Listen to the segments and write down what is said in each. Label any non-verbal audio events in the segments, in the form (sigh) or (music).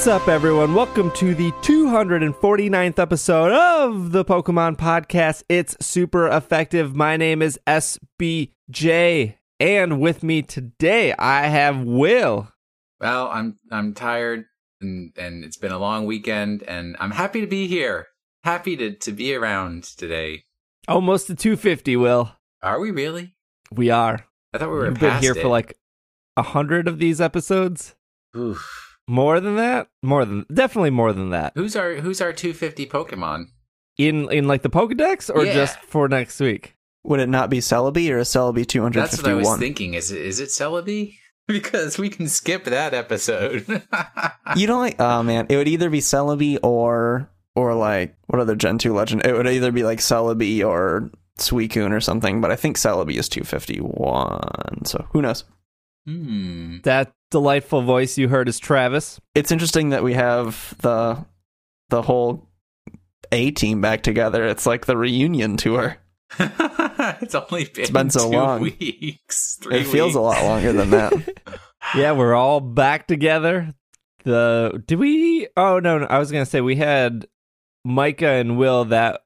What's up, everyone? Welcome to the 249th episode of the Pokemon Podcast. It's super effective. My name is SBJ, and with me today I have Will. Well, I'm I'm tired, and and it's been a long weekend, and I'm happy to be here. Happy to to be around today. Almost to 250, Will. Are we really? We are. I thought we were You've been here it. for like a hundred of these episodes. Oof. More than that? More than definitely more than that. Who's our Who's our 250 Pokemon? In in like the Pokedex or Yeah. just for next week? Would it not be Celebi or a Celebi That's what I was thinking. Is it is it Celebi? (laughs) Because we can skip that episode. (laughs) You don't like oh man, it would either be Celebi or or like what other Gen 2 legend? It would either be like Celebi or Suicune or something, but I think Celebi is 251. So who knows? hmm. That delightful voice you heard is Travis. It's interesting that we have the the whole A team back together. It's like the reunion tour. (laughs) it's only been, been so two long. weeks. Three it feels a lot longer than that. (laughs) Yeah, we're all back together. The did we? Oh no, no, I was gonna say we had Micah and Will that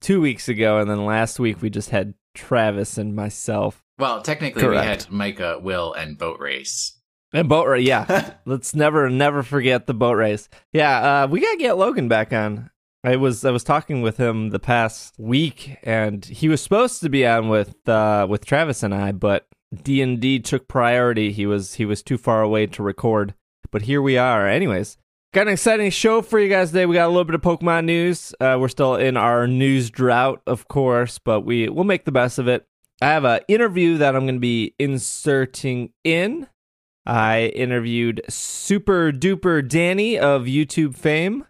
two weeks ago, and then last week we just had Travis and myself Well, technically, we had Micah, Will, and Boat Race. And boat race. Yeah, (laughs) let's never never forget the boat race. Yeah, uh, we gotta get Logan back on. I was I was talking with him the past week, and he was supposed to be on with uh, with Travis and I, but D and D took priority. He was he was too far away to record, but here we are. Anyways, got an exciting show for you guys today. We got a little bit of Pokemon news. Uh, we're still in our news drought, of course, but we we'll make the best of it. I have an interview that I'm going to be inserting in. I interviewed SuperDuperDani of YouTube fame,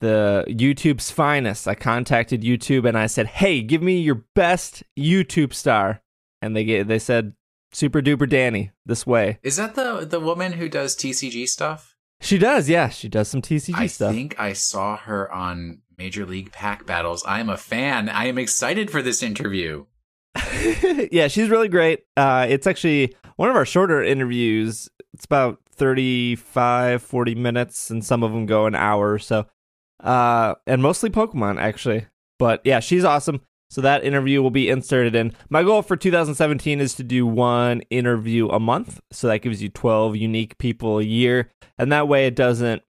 the YouTube's finest. I contacted YouTube and I said, "Hey, give me your best YouTube star," and they get, they said, "SuperDuperDani, this way." Is that the the woman who does TCG stuff? She does, yeah, she does some TCG I stuff. I think I saw her on Major League Pack Battles. I am a fan. I am excited for this interview. (laughs) yeah, she's really great. Uh, it's actually one of our shorter interviews. It's about 35, 40 minutes, and some of them go an hour or so. Uh, and mostly Pokemon, actually. But yeah, she's awesome. So that interview will be inserted in. My goal for 2017 is to do one interview a month. So that gives you 12 unique people a year. And that way it doesn't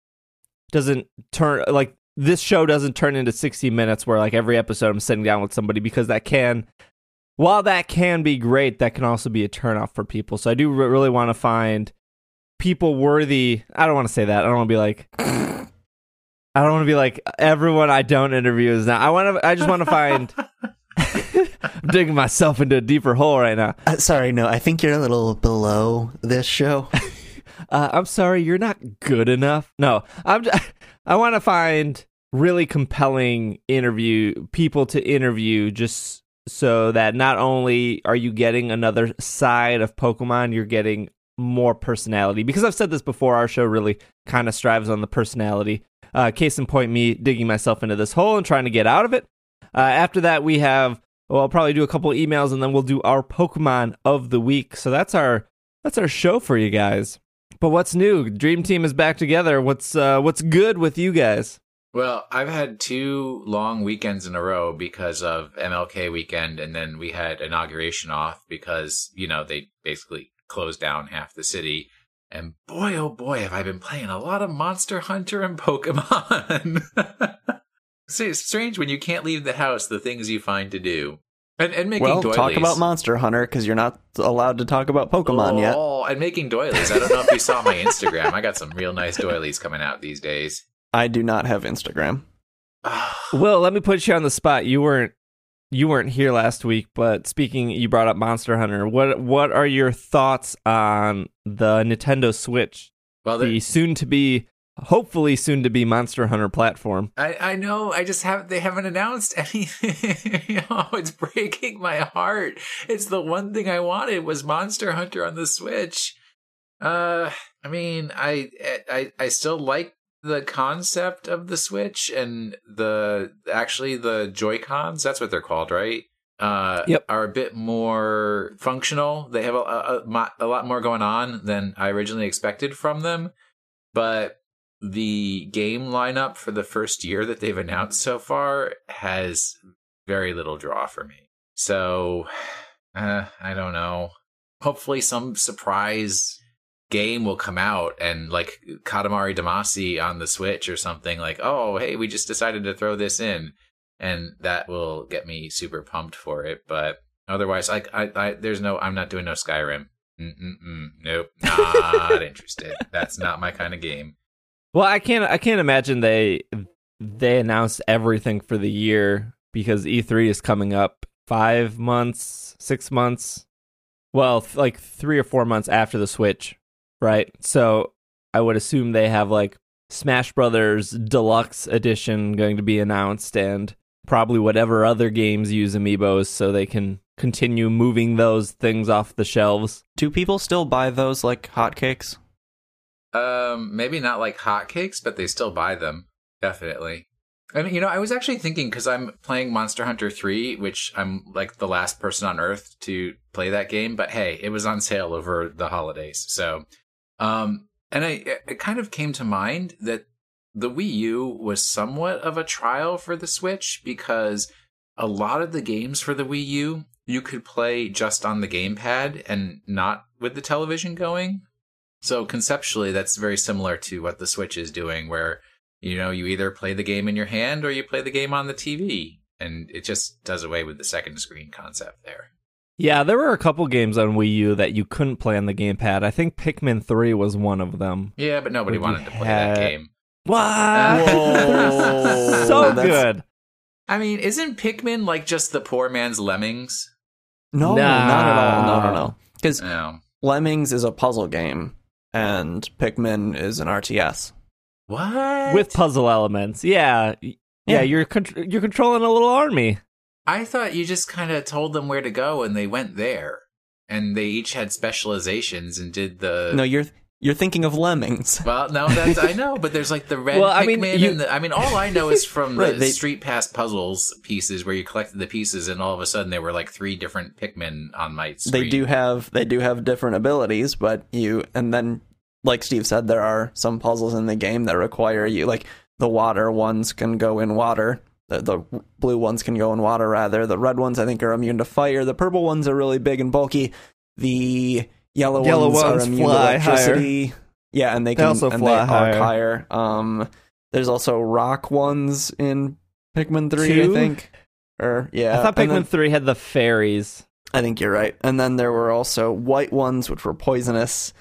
doesn't turn like this show doesn't turn into 60 minutes where like every episode I'm sitting down with somebody because that can while that can be great, that can also be a turnoff for people. So I do re- really want to find people worthy. I don't want to say that. I don't want to be like. (laughs) I don't want to be like everyone I don't interview is now. I want to. I just want to find. I'm (laughs) digging myself into a deeper hole right now. Uh, sorry, no, I think you're a little below this show. (laughs) Uh, I'm sorry, you're not good enough. No, I'm. j- I want to find really compelling interview people to interview, just so that not only are you getting another side of Pokemon, you're getting more personality. Because I've said this before, our show really kind of strives on the personality. Uh, case in point, me digging myself into this hole and trying to get out of it. Uh, after that, we have. Well, I'll probably do a couple emails and then we'll do our Pokemon of the week. So that's our that's our show for you guys. But what's new? Dream Team is back together. What's uh, what's good with you guys? Well, I've had two long weekends in a row because of MLK weekend, and then we had inauguration off because you know they basically closed down half the city. And boy, oh boy, have I been playing a lot of Monster Hunter and Pokemon. (laughs) See, it's strange when you can't leave the house, the things you find to do. And, and making well, doilies. talk about Monster Hunter because you're not allowed to talk about Pokemon yet. Oh, and making doilies. I don't know if you saw my Instagram. I got some real nice doilies coming out these days. I do not have Instagram. (sighs) Will, let me put you on the spot. You weren't you weren't here last week, but speaking, you brought up Monster Hunter. What what are your thoughts on the Nintendo Switch, well, the soon to be, hopefully soon to be Monster Hunter platform? I, I know. I just haven't. They haven't announced (laughs) anything. (laughs) oh, it's breaking my heart. It's the one thing I wanted was Monster Hunter on the Switch. Uh, I mean, I I I still like the concept of the Switch and the actually the Joy Cons. That's what they're called, right? Uh, Yep. are a bit more functional. They have a, a, a lot more going on than I originally expected from them. But the game lineup for the first year that they've announced so far has very little draw for me. So, (sighs) uh, I don't know. Hopefully, some surprise game will come out and like Katamari Damacy on the Switch or something like, oh, hey, we just decided to throw this in. And that will get me super pumped for it. But otherwise, like, I, I, there's no, I'm not doing no Skyrim. Mm-mm-mm. Nope, not (laughs) interested. That's not my kind of game. Well, I can't I can't imagine they they announced everything for the year because E3 is coming up 5 months, 6 months. Well, like 3 or 4 months after the Switch, right? So, I would assume they have like Smash Brothers Deluxe Edition going to be announced and probably whatever other games use amiibos so they can continue moving those things off the shelves. Do people still buy those like hotcakes? Um, maybe not like hotcakes, but they still buy them. Definitely. And you know, I was actually thinking because I'm playing Monster Hunter 3, which I'm like the last person on earth to play that game, but hey, it was on sale over the holidays. So, um, and I, it kind of came to mind that the Wii U was somewhat of a trial for the Switch because a lot of the games for the Wii U you could play just on the gamepad and not with the television going. So conceptually, that's very similar to what the Switch is doing, where you know you either play the game in your hand or you play the game on the TV, and it just does away with the second screen concept there. Yeah, there were a couple games on Wii U that you couldn't play on the gamepad. I think Pikmin 3 was one of them. Yeah, but nobody wanted to play have- that game. What? (laughs) So That's- good. I mean, isn't Pikmin like just the poor man's Lemmings? No, Nah. not at all. No, no, no. Because No. Lemmings is a puzzle game, and Pikmin is an RTS. What? With puzzle elements. Yeah. Yeah, Yeah. you're con- you're controlling a little army. I thought you just kind of told them where to go and they went there. And they each had specializations and did the. No, you're you're thinking of Lemmings. (laughs) Well, no, that's I know, but there's like the red Well, I Pikmin mean, you- and the. I mean, all I know is from (laughs) Right, the they- Street Pass puzzles pieces where you collected the pieces, and all of a sudden there were like three different Pikmin on my screen. They do have they do have different abilities, but you and then like Steve said, there are some puzzles in the game that require you like the water ones can go in water. The, the blue ones can go in water rather. The red ones I think are immune to fire. The purple ones are really big and bulky. The yellow, Yellow ones, ones are immune fly to electricity. Yeah, and they They can also and fly they higher. arc higher. Um, there's also rock ones in Pikmin three, Two? I think. Or yeah, I thought Pikmin then- 3 had the fairies. I think you're right. And then there were also white ones, which were poisonous.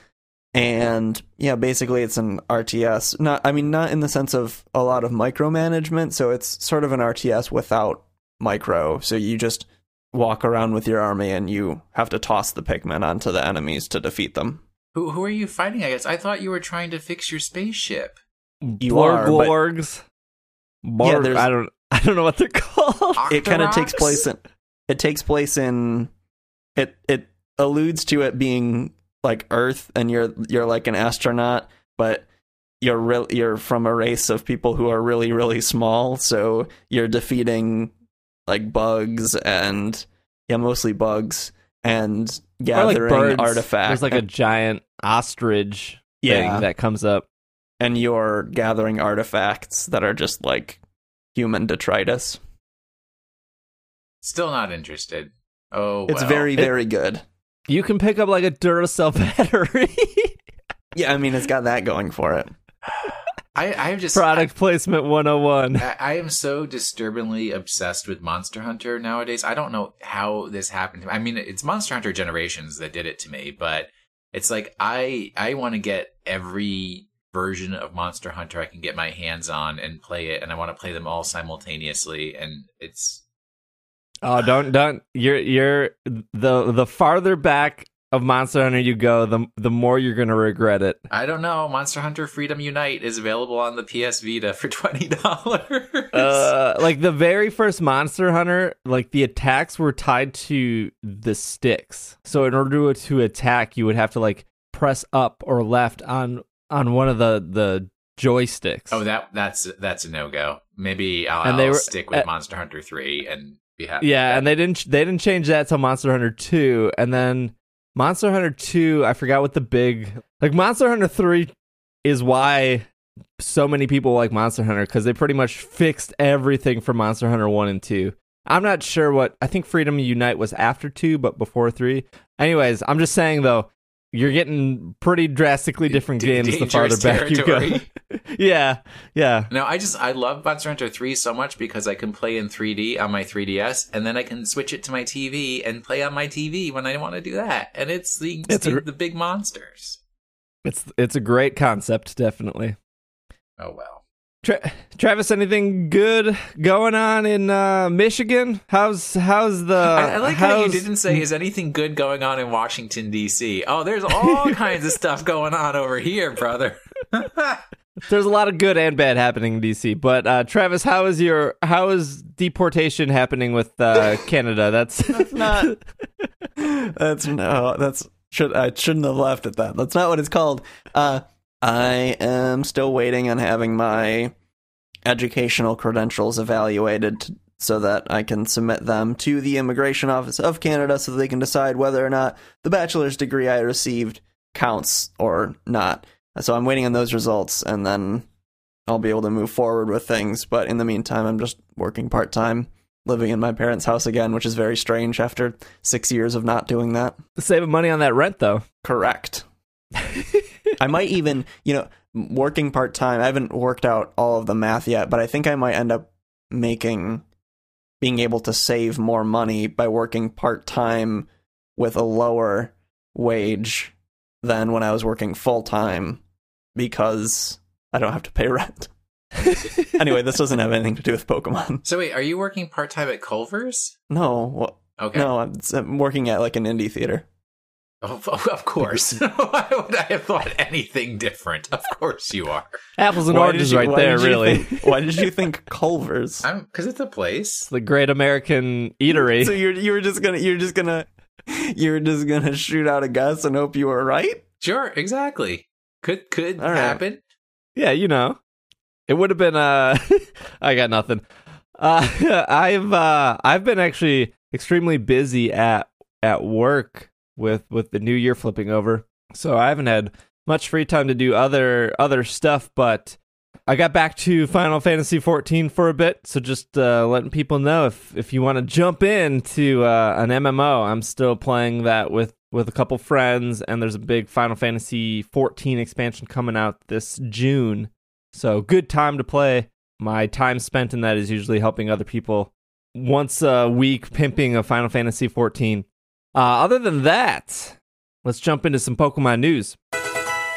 And yeah, basically it's an RTS. Not, I mean, not in the sense of a lot of micromanagement. So it's sort of an RTS without micro. So you just walk around with your army and you have to toss the Pikmin onto the enemies to defeat them. Who who are you fighting? I guess I thought you were trying to fix your spaceship. You are, but- Blorglorgs. Bar- there's- I don't (laughs) I don't know what they're called. (laughs) it kind of takes place in it takes place in it it alludes to it being like earth and you're you're like an astronaut but you're real you're from a race of people who are really really small so you're defeating like bugs and yeah mostly bugs and Or like gathering artifacts There's like a giant ostrich Yeah. thing that comes up. and you're gathering artifacts that are just like human detritus Still not interested. Oh, it's well. very It- very good You can pick up like a Duracell (laughs) battery. yeah i mean it's got that going for it I I just Product placement 101. I, I am so disturbingly obsessed with Monster Hunter nowadays. I don't know how this happened. I mean, it's Monster Hunter Generations that did it to me, but it's like I I want to get every version of Monster Hunter I can get my hands on and play it, and I want to play them all simultaneously. And it's Oh, don't don't you're you're the the farther back of Monster Hunter you go, the the more you're gonna regret it. I don't know. Monster Hunter Freedom Unite is available on the PS Vita for (laughs) twenty dollars. Uh, like the very first Monster Hunter, like the attacks were tied to the sticks. So in order to, to attack, you would have to like press up or left on on one of the the joysticks. oh, that that's that's a no go. Maybe I'll, And they I'll were- stick with uh, Monster Hunter Three and be happy. yeah, and they didn't they didn't change that till Monster Hunter 2 and then Monster Hunter 2, I forgot what the big like Monster Hunter 3 is why so many people like Monster Hunter because they pretty much fixed everything for Monster Hunter 1 and 2. I'm not sure what I think Freedom Unite was after 2 but before 3. Anyways, I'm just saying though, you're getting pretty drastically different D- games the farther back you go. (laughs) (laughs) yeah. Yeah. No, I just I love Monster Hunter 3 so much because I can play in 3D on my 3DS and then I can switch it to my TV and play on my TV when I want to do that. And it's the It's a- the, the big monsters. It's it's a great concept definitely. Oh well. Tra- Travis, anything good going on in uh, Michigan? How's how's the? I, I like how you didn't say is anything good going on in Washington D.C. Oh, there's all (laughs) kinds of stuff going on over here, brother. (laughs) There's a lot of good and bad happening in DC. But uh, Travis, how is your how is deportation happening with uh, (laughs) Canada? That's not. That's no. That's should I shouldn't have laughed at that. That's not what it's called. Uh, I am still waiting on having my educational credentials evaluated so that I can submit them to the Immigration Office of Canada so they can decide whether or not the bachelor's degree I received counts or not. So I'm waiting on those results and then I'll be able to move forward with things. But in the meantime, I'm just working part time, living in my parents' house again, which is very strange after six years of not doing that. saving money on that rent though. Correct. (laughs) I might even, you know, working part time. I haven't worked out all of the math yet, but I think I might end up making being able to save more money by working part time with a lower wage than when I was working full time because I don't have to pay (laughs) rent. (laughs) anyway, this doesn't have anything to do with Pokemon. So wait, are you working part time at Culver's? No, well, Okay. no, I'm, I'm working at like an indie theater. Oh, of course. (laughs) Why would I have thought anything different? Of course you are. Apples and Why oranges you- right there, really. think- why did you think Culver's? (laughs) I'm because it's a place. the Great American Eatery. So you're you were just gonna you're just gonna you're just gonna shoot out a guess and hope you were right. Sure, exactly. Could could All right. happen. yeah, you know, it would have been. Uh, (laughs) I got nothing. Uh, I've uh, I've been actually extremely busy at at work with with the new year flipping over, so I haven't had much free time to do other other stuff. But I got back to Final Fantasy 14 for a bit, so just uh, letting people know if if you want to jump into uh, an MMO, I'm still playing that with with a couple friends, and there's a big Final Fantasy 14 expansion coming out this June. So good time to play. My time spent in that is usually helping other people once a week pimping a Final Fantasy 14. Uh, other than that, let's jump into some Pokemon news.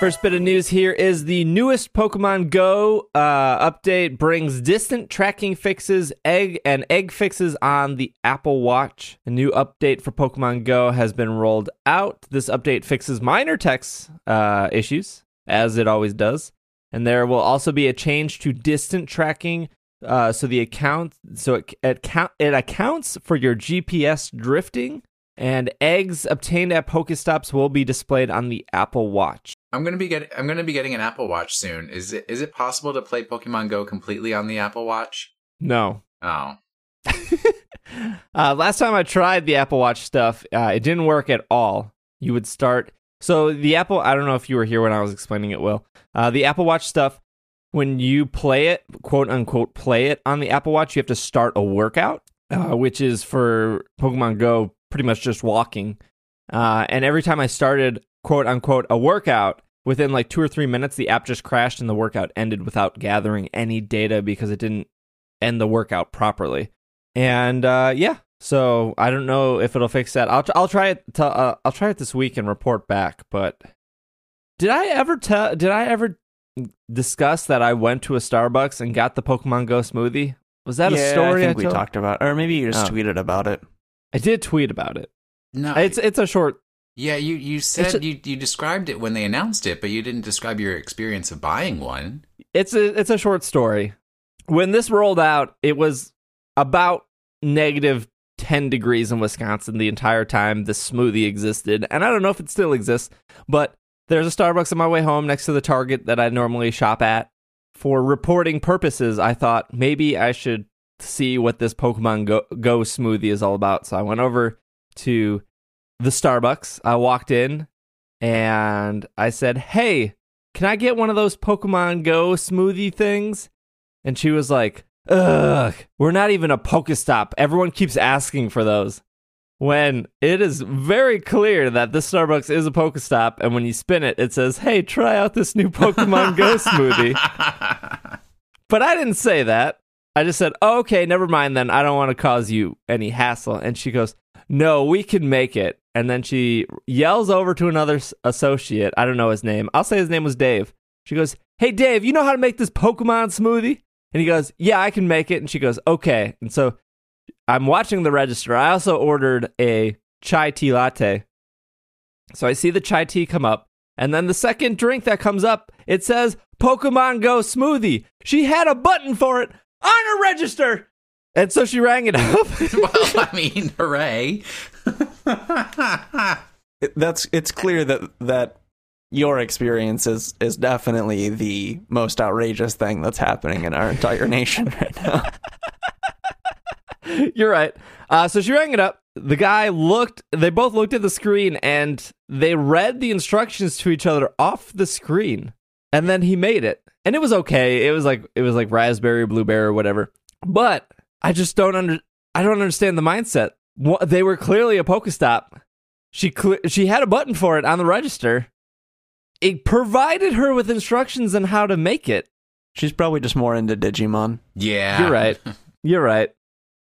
First bit of news here is the newest Pokemon Go uh, update brings distant tracking fixes, egg and egg fixes on the Apple Watch. A new update for Pokemon Go has been rolled out. This update fixes minor text uh, issues, as it always does, and there will also be a change to distant tracking. Uh, so the account, so it, it count it accounts for your GPS drifting, and eggs obtained at Pokestops will be displayed on the Apple Watch. I'm gonna be getting I'm gonna be getting an Apple Watch soon. Is it is it possible to play Pokemon Go completely on the Apple Watch? No. Oh. (laughs) uh, last time I tried the Apple Watch stuff, uh, it didn't work at all. You would start. So the Apple, I don't know if you were here when I was explaining it, Will. Uh, the Apple Watch stuff, when you play it, quote unquote, play it on the Apple Watch, you have to start a workout, uh, which is for Pokemon Go, pretty much just walking. Uh, and every time I started, quote unquote, a workout, within like two or three minutes, the app just crashed and the workout ended without gathering any data because it didn't end the workout properly. And uh, yeah, so I don't know if it'll fix that. I'll I'll try it. To, uh, I'll try it this week and report back. But did I ever tell? Did I ever discuss that I went to a Starbucks and got the Pokemon Go smoothie? Was that yeah, a story I think we told? talked about, or maybe you just Oh. tweeted about it. I did tweet about it. No. It's it's a short. yeah, you you said a- you you described it when they announced it, but you didn't describe your experience of buying one. It's a it's a short story. When this rolled out, it was about negative 10 degrees in Wisconsin the entire time the smoothie existed. And I don't know if it still exists, but there's a Starbucks on my way home next to the Target that I normally shop at. For reporting purposes, I thought maybe I should see what this Pokemon Go, Go smoothie is all about. So I went over to the Starbucks. I walked in and I said, Hey, can I get one of those Pokemon Go smoothie things? And she was like, ugh, we're not even a Pokestop. Everyone keeps asking for those. When it is very clear that this Starbucks is a Pokestop, and when you spin it, it says, hey, try out this new Pokemon Go (laughs) smoothie. But I didn't say that. I just said, oh, okay, never mind then. I don't want to cause you any hassle. And she goes, no, we can make it. And then she yells over to another associate. I don't know his name. I'll say his name was Dave. She goes, hey, Dave, you know how to make this Pokemon smoothie? And he goes, yeah, I can make it. And she goes, okay. And so I'm watching the register. I also ordered a chai tea latte. So I see the chai tea come up. And then the second drink that comes up, it says Pokemon Go smoothie. She had a button for it on her register. And so she rang it up. (laughs) well, I mean, hooray. It- (laughs) that's it's clear that that your experience is is definitely the most outrageous thing that's happening in our entire nation right now. (laughs) You're right. Uh, so she rang it up. The guy looked, they both looked at the screen and they read the instructions to each other off the screen. And then he made it. And it was okay. It was like it was like raspberry, blueberry, or whatever. But I just don't under I don't understand the mindset. Wha- They were clearly a Pokestop. She cle she had a button for it on the register. It provided her with instructions on how to make it. She's probably just more into Digimon. Yeah. You're right. (laughs) You're right.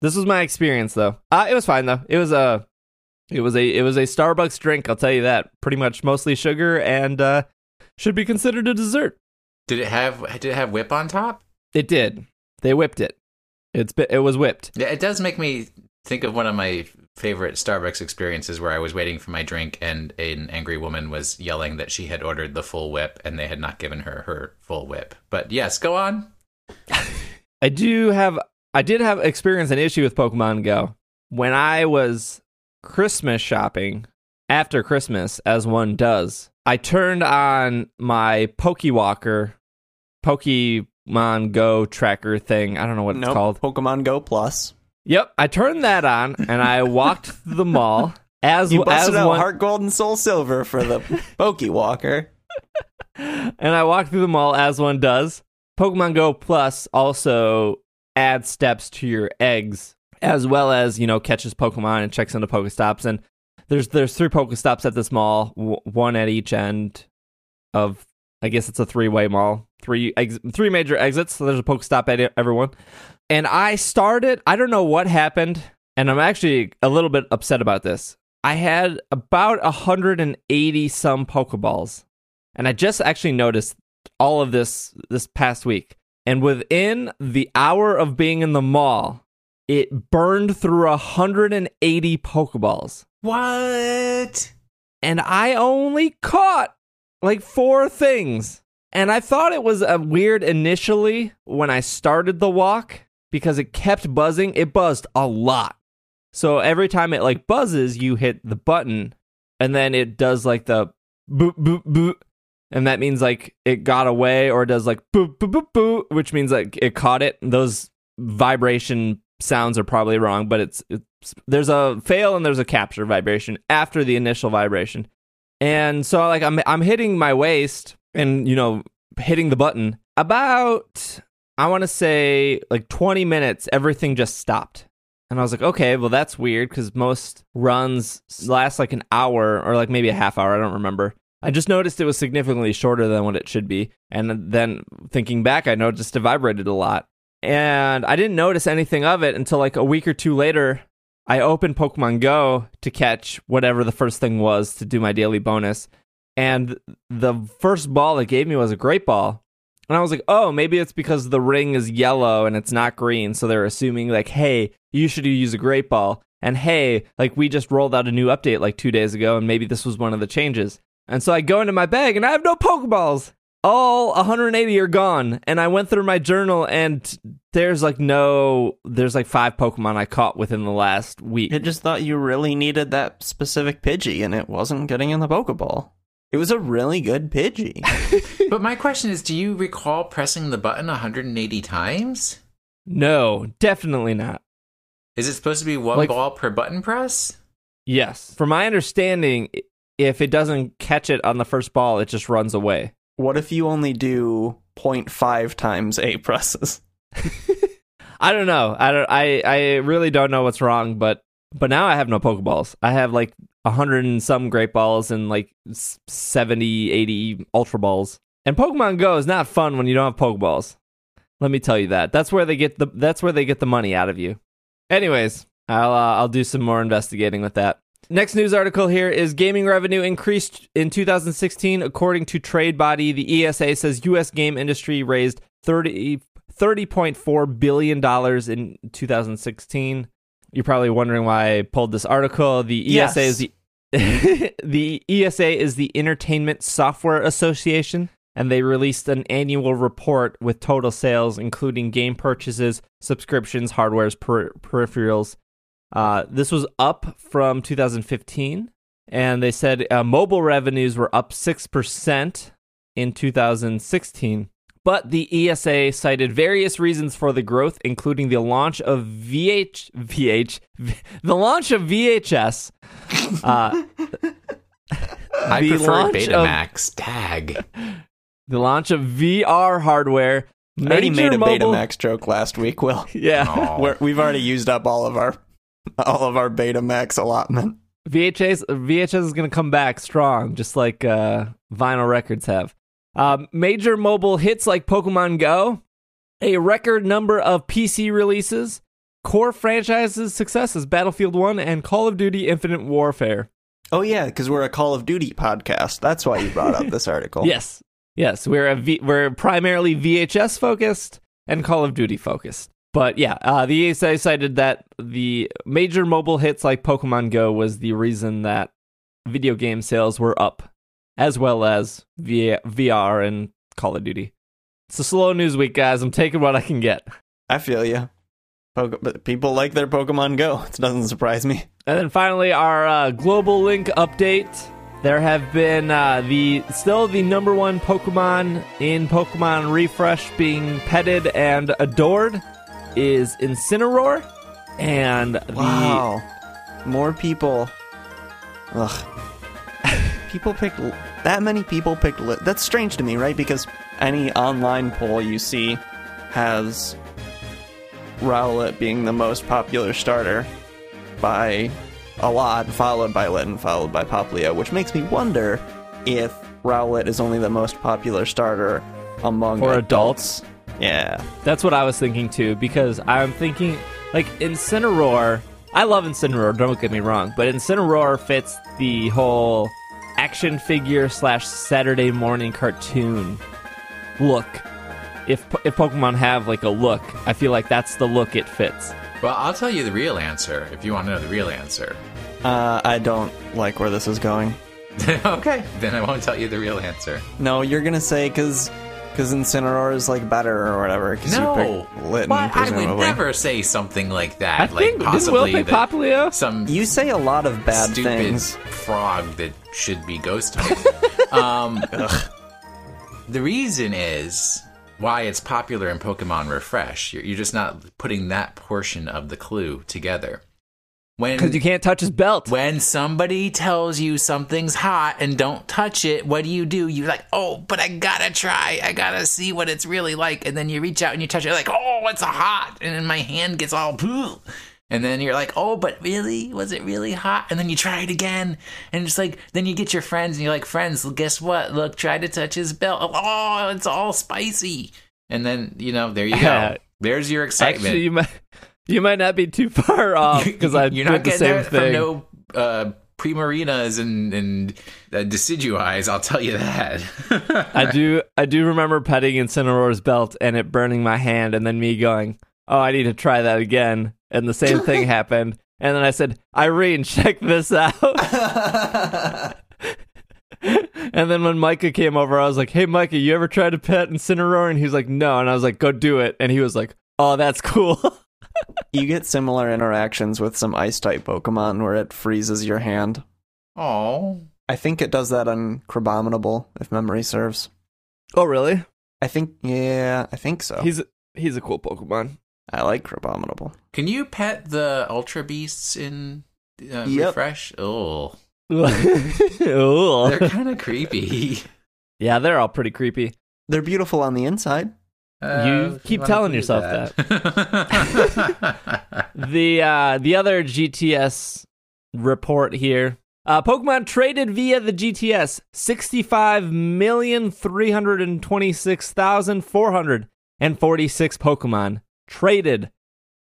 This was my experience though. Uh, it was fine though. It was a it was a it was a Starbucks drink, I'll tell you that. Pretty much mostly sugar and uh should be considered a dessert. Did it have did it have whip on top? It did. They whipped it. It's it was whipped. Yeah, it does make me think of one of my favorite Starbucks experiences where I was waiting for my drink and an angry woman was yelling that she had ordered the full whip and they had not given her her full whip. But yes, go on. I do have I did have experience an issue with Pokemon Go. When I was Christmas shopping after Christmas, as one does, I turned on my Pokewalker, Pokemon Go tracker thing. I don't know what it's called. Pokemon Go Plus. Yep, I turned that on and I (laughs) walked through the mall as You as busted out one, Heart Gold and Soul Silver for the (laughs) Pokewalker. and I walked through the mall as one does. Pokemon Go Plus also adds steps to your eggs, as well as you know catches Pokemon and checks into Pokestops. And there's there's three Pokestops at this mall, w- one at each end of. I guess it's a three way mall, three ex- three major exits. So there's a Pokestop at everyone. And I started. I don't know what happened, and I'm actually a little bit upset about this. I had about 180 some Pokeballs and I just actually noticed all of this this past week. And within the hour of being in the mall, it burned through 180 Pokeballs. What? And I only caught like four things. And I thought it was a weird initially when I started the walk because it kept buzzing. It buzzed a lot. So every time it like buzzes, you hit the button and then it does like the boop boop boop and that means like it got away or it does like boop boop boop boop which means like it caught it those vibration sounds are probably wrong but it's, it's there's a fail and there's a capture vibration after the initial vibration and so like i'm i'm hitting my waist and you know hitting the button about i want to say like 20 minutes everything just stopped and I was like, okay, well, that's weird because most runs last like an hour or like maybe a half hour. I don't remember. I just noticed it was significantly shorter than what it should be. And then thinking back, I noticed it vibrated a lot. And I didn't notice anything of it until like a week or two later. I opened Pokemon Go to catch whatever the first thing was to do my daily bonus. And the first ball it gave me was a great ball. And I was like, oh, maybe it's because the ring is yellow and it's not green. So they're assuming, like, hey, you should use a great ball. And hey, like, we just rolled out a new update like two days ago, and maybe this was one of the changes. And so I go into my bag and I have no Pokeballs. All 180 are gone. And I went through my journal and there's like no, there's like five Pokemon I caught within the last week. It just thought you really needed that specific Pidgey and it wasn't getting in the Pokeball. It was a really good Pidgey. (laughs) (laughs) But my question is, do you recall pressing the button 180 times? No, definitely not. Is it supposed to be one Like- ball per button press? Yes. From my understanding, if it doesn't catch it on the first ball, it just runs away. What if you only do 0.5 times A presses? (laughs) I don't know. I don't. I I really don't know what's wrong, but but now I have no Pokeballs. I have like a hundred and some Great Balls and like s- 70, 80 Ultra Balls. And Pokemon Go is not fun when you don't have Pokeballs. Let me tell you that. That's where they get the that's where they get the money out of you. Anyways, I'll uh, I'll do some more investigating with that. Next news article here is gaming revenue increased in 2016 according to trade body the ESA says US game industry raised 30 30.4 billion dollars in 2016. You're probably wondering why I pulled this article. The ESA is the (laughs) the ESA is the Entertainment Software Association and they released an annual report with total sales including game purchases, subscriptions, hardwares, per- peripherals, uh, this was up from 2015, and they said uh, mobile revenues were up 6% in 2016. But the ESA cited various reasons for the growth, including the launch of VH, VH, (laughs) the launch of VHS. Uh, I the prefer launch Betamax. Tag. (laughs) the launch of VR hardware. I already made a mobile- Betamax joke last week, Will. (laughs) Yeah. We're, we've already used up all of our (laughs) all of our Betamax allotment. VHS VHS is going to come back strong, just like uh, vinyl records have. Um, major mobile hits like Pokemon Go, a record number of PC releases, core franchises successes Battlefield One and Call of Duty Infinite Warfare. Oh yeah, because we're a Call of Duty podcast. That's why you brought up this (laughs) article. Yes, yes, we're a v- we're primarily VHS focused and Call of Duty focused. But yeah, uh, the ESA cited that the major mobile hits like Pokemon Go was the reason that video game sales were up, as well as v- VR and Call of Duty. It's a slow news week, guys. I'm taking what I can get. I feel you. Poke- but people like their Pokemon Go. (laughs) It doesn't surprise me. And then finally, our uh, global link update. There have been uh, the still the number one Pokemon in Pokemon Refresh being petted and adored is Incineroar, and the Wow. More people. Ugh. (laughs) people picked that many people picked. Li- That's strange to me, right? Because any online poll you see has Rowlet being the most popular starter by a lot, followed by Litten, followed by Poplio, which makes me wonder if Rowlet is only the most popular starter among For adults? Yeah. That's what I was thinking too, because I'm thinking like Incineroar. I love Incineroar. Don't get me wrong, but Incineroar fits the whole action figure slash Saturday morning cartoon look. If if Pokemon have like a look, I feel like that's the look it fits. Well, I'll tell you the real answer if you want to know the real answer. Uh, I don't like where this is going. (laughs) okay, then I won't tell you the real answer. No, you're gonna say because because Incineroar is like better or whatever. Cause No, you picked Litten, Why, I would presumably. never say something like that. I like think didn't Will possibly pick that Poplio? some You say a lot of bad stupid things. frog that should be ghost (laughs) type. um, the reason is why it's popular in Pokemon Refresh. You're, you're just not putting that portion of the clue together. When Because you can't touch his belt. when somebody tells you something's hot and don't touch it, what do you do? You're like, oh, but I gotta try. I gotta see what it's really like. And then you reach out and you touch it, like, oh, it's hot. And then my hand gets all poo. (laughs) And then you're like, oh, but really? Was it really hot? And then you try it again. And it's like, then you get your friends and you're like, friends, guess what? Look, try to touch his belt. Oh, oh it's all spicy. And then, you know, there you go. (laughs) There's your excitement. Actually, you might you might not be too far (laughs) off because I You're did not the getting same thing. no uh, primarinas and and uh, decidueyes. I'll tell you that. I (laughs) do I do remember petting Incineroar's belt and it burning my hand and then me going, "Oh, I need to try that again." And the same thing (laughs) happened. And then I said, "Irene, check this out." and then when Micah came over, I was like, "Hey Micah, you ever tried to pet Incineroar?" And he was like, "No." And I was like, "Go do it." And he was like, "Oh, that's cool." You get similar interactions with some ice type Pokemon where it freezes your hand. Oh, I think it does that on Crabominable, if memory serves. oh, really? I think, yeah, I think so. He's he's a cool Pokemon. I like Crabominable. can you pet the Ultra Beasts in uh, Yep. Refresh? Oh, Ooh. (laughs) they're kind of creepy. (laughs) Yeah, they're all pretty creepy. They're beautiful on the inside. You keep telling yourself that. (laughs) The uh, the other GTS report here. Uh, Pokemon traded via the GTS sixty five million three hundred and twenty six thousand four hundred and forty six Pokemon traded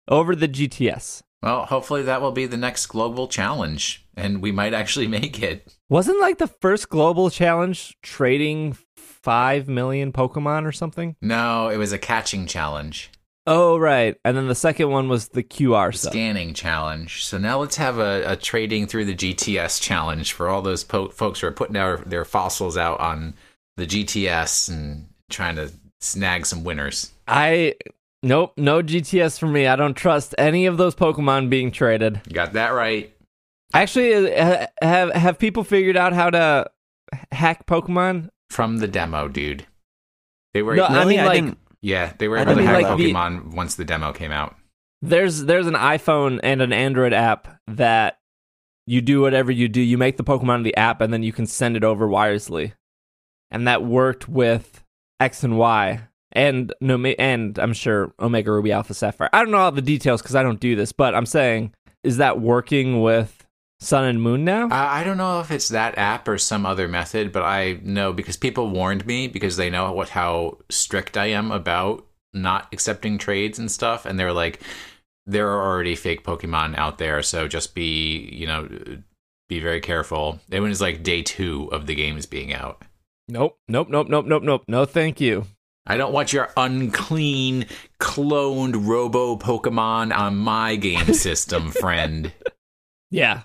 over the GTS. well, hopefully that will be the next global challenge, and we might actually (laughs) make it. Wasn't like the first global challenge trading five million Pokemon or something? No, it was a catching challenge, Oh right, and then the second one was the QR stuff. scanning challenge. So now let's have a, a trading through the GTS challenge for all those po- folks who are putting their, their fossils out on the GTS and trying to snag some winners. I nope, no GTS for me. I don't trust any of those Pokemon being traded. You got that right. Actually, uh, have have people figured out how to hack Pokemon? From the demo, dude. They were No, I Really? mean, like- didn't- yeah, they were I able to mean, hack like, the- Pokemon once the demo came out. There's there's an iPhone and an Android app that you do whatever you do. You make the Pokemon in the app, and then you can send it over wirelessly, and that worked with X and Y. And no, and I'm sure Omega Ruby Alpha Sapphire. I don't know all the details because I don't do this, but I'm saying, is that working with Sun and Moon now? I I don't know if it's that app or some other method, but I know because people warned me because they know what how strict I am about not accepting trades and stuff, and they're like, there are already fake Pokemon out there, so just be you know be very careful. It was like day two of the games being out. Nope, nope, nope, nope, nope, nope. No, thank you. I don't want your unclean cloned Robo Pokemon on my game (laughs) system, friend. Yeah.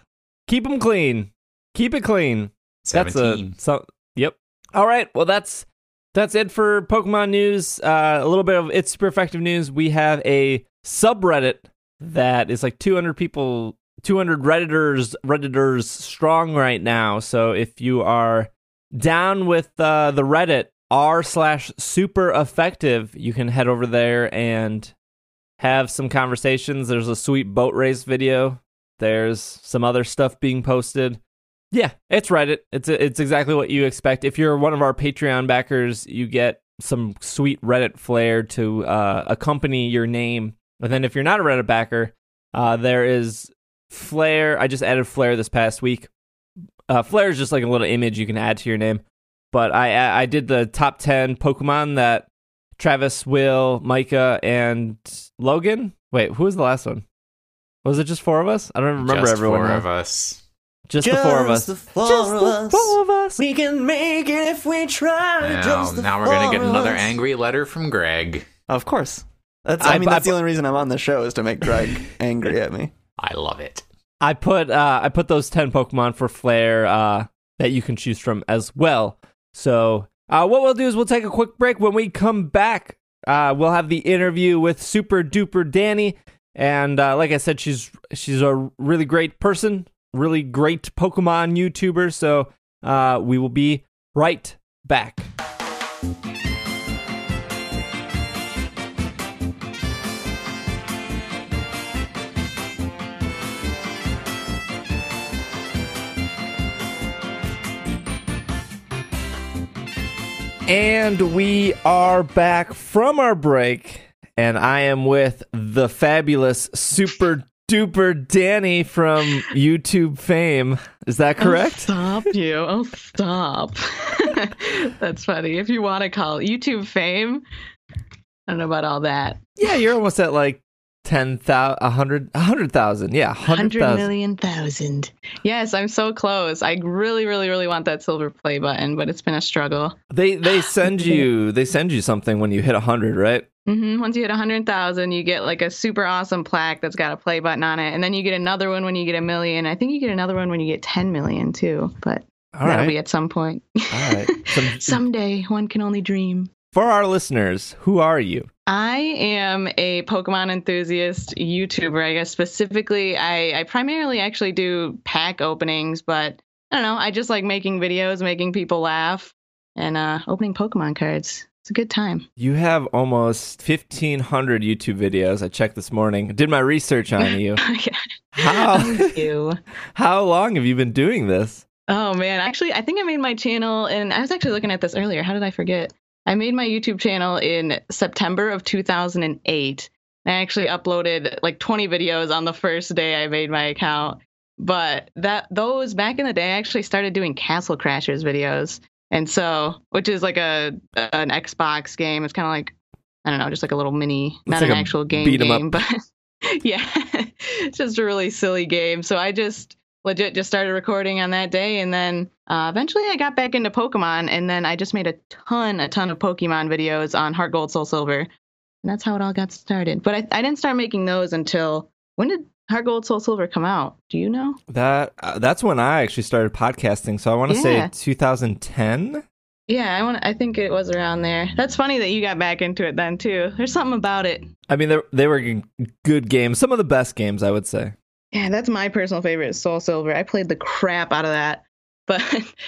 Keep them clean. Keep it clean. Seventeen. That's a so, yep. All right. Well, that's that's it for Pokemon news. Uh, a little bit of it's super effective news. We have a subreddit that is like 200 people, 200 redditors, redditors strong right now. So if you are down with uh, the Reddit r slash super effective, you can head over there and have some conversations. There's a sweet boat race video. There's some other stuff being posted. Yeah, it's Reddit. It's it's exactly what you expect. If you're one of our Patreon backers, you get some sweet Reddit flair to uh, accompany your name. And then if you're not a Reddit backer, uh, there is flair. I just added flair this past week. Uh, flair is just like a little image you can add to your name. But I I did the top ten Pokemon that Travis, Will, Micah, and Logan. Wait, who was the last one? Was it just four of us? I don't remember Just everyone. four now. of us. Just, the four of us. the four Just of the us. four of us. We can make it if we try. Now, just the now we're gonna get another us. angry letter from Greg. Of course. That's. I, I- mean, I- that's the only reason I'm on the show is to make Greg (laughs) angry at me. I love it. I put uh, I put those ten Pokemon for Flair uh, that you can choose from as well. So uh, what we'll do is we'll take a quick break. When we come back, uh, we'll have the interview with SuperDuperDani, and uh, like I said, she's she's a really great person, really great Pokemon YouTuber. So uh, we will be right back. And we are back from our break, and I am with the fabulous Super Duper Danny from YouTube fame. Is that Oh, correct? stop you. Oh, stop. (laughs) That's funny. If you want to call it YouTube fame, I don't know about all that. Yeah, you're almost at like 10,000, a 100, a 100,000. Yeah, 100 100,000. thousand. Yes, I'm so close. I really, really, really want that silver play button, but it's been a struggle. They they (laughs) send you they send you something when you hit a 100, right? hmm Once you hit a 100,000, you get like a super awesome plaque that's got a play button on it. And then you get another one when you get a million. I think you get another one when you get 10 million too, but All that'll right. be at some point. All right. (laughs) Some- Someday, one can only dream. for our listeners, who are you? I am a Pokemon enthusiast YouTuber. I guess specifically, I, I primarily actually do pack openings, but I don't know. I just like making videos, making people laugh, and uh, opening Pokemon cards. It's a good time. You have almost 1500 YouTube videos. I checked this morning. Did my research on you. (laughs) How you. (laughs) how long have you been doing this? Oh man, actually, I think I made my channel, and I was actually looking at this earlier. How did I forget? I made my YouTube channel in September of 2008. I actually uploaded like 20 videos on the first day I made my account. But that those back in the day, I actually started doing Castle Crashers videos, and so which is like a an Xbox game. It's kind of like I don't know, just like a little mini, not like an actual game game, but (laughs) yeah, (laughs) it's just a really silly game. So I just legit just started recording on that day, and then uh, eventually I got back into Pokemon, and then I just made a ton, a ton of Pokemon videos on Heart Gold, Soul Silver, and that's how it all got started. But I, I didn't start making those until when did Heart Gold, Soul Silver come out? Do you know? That uh, that's when I actually started podcasting. So I want to say 2010. Yeah, I want. I think it was around there. That's funny that you got back into it then too. There's something about it. I mean, they they were good games. Some of the best games, I would say. Yeah, that's my personal favorite, Soul Silver. I played the crap out of that. But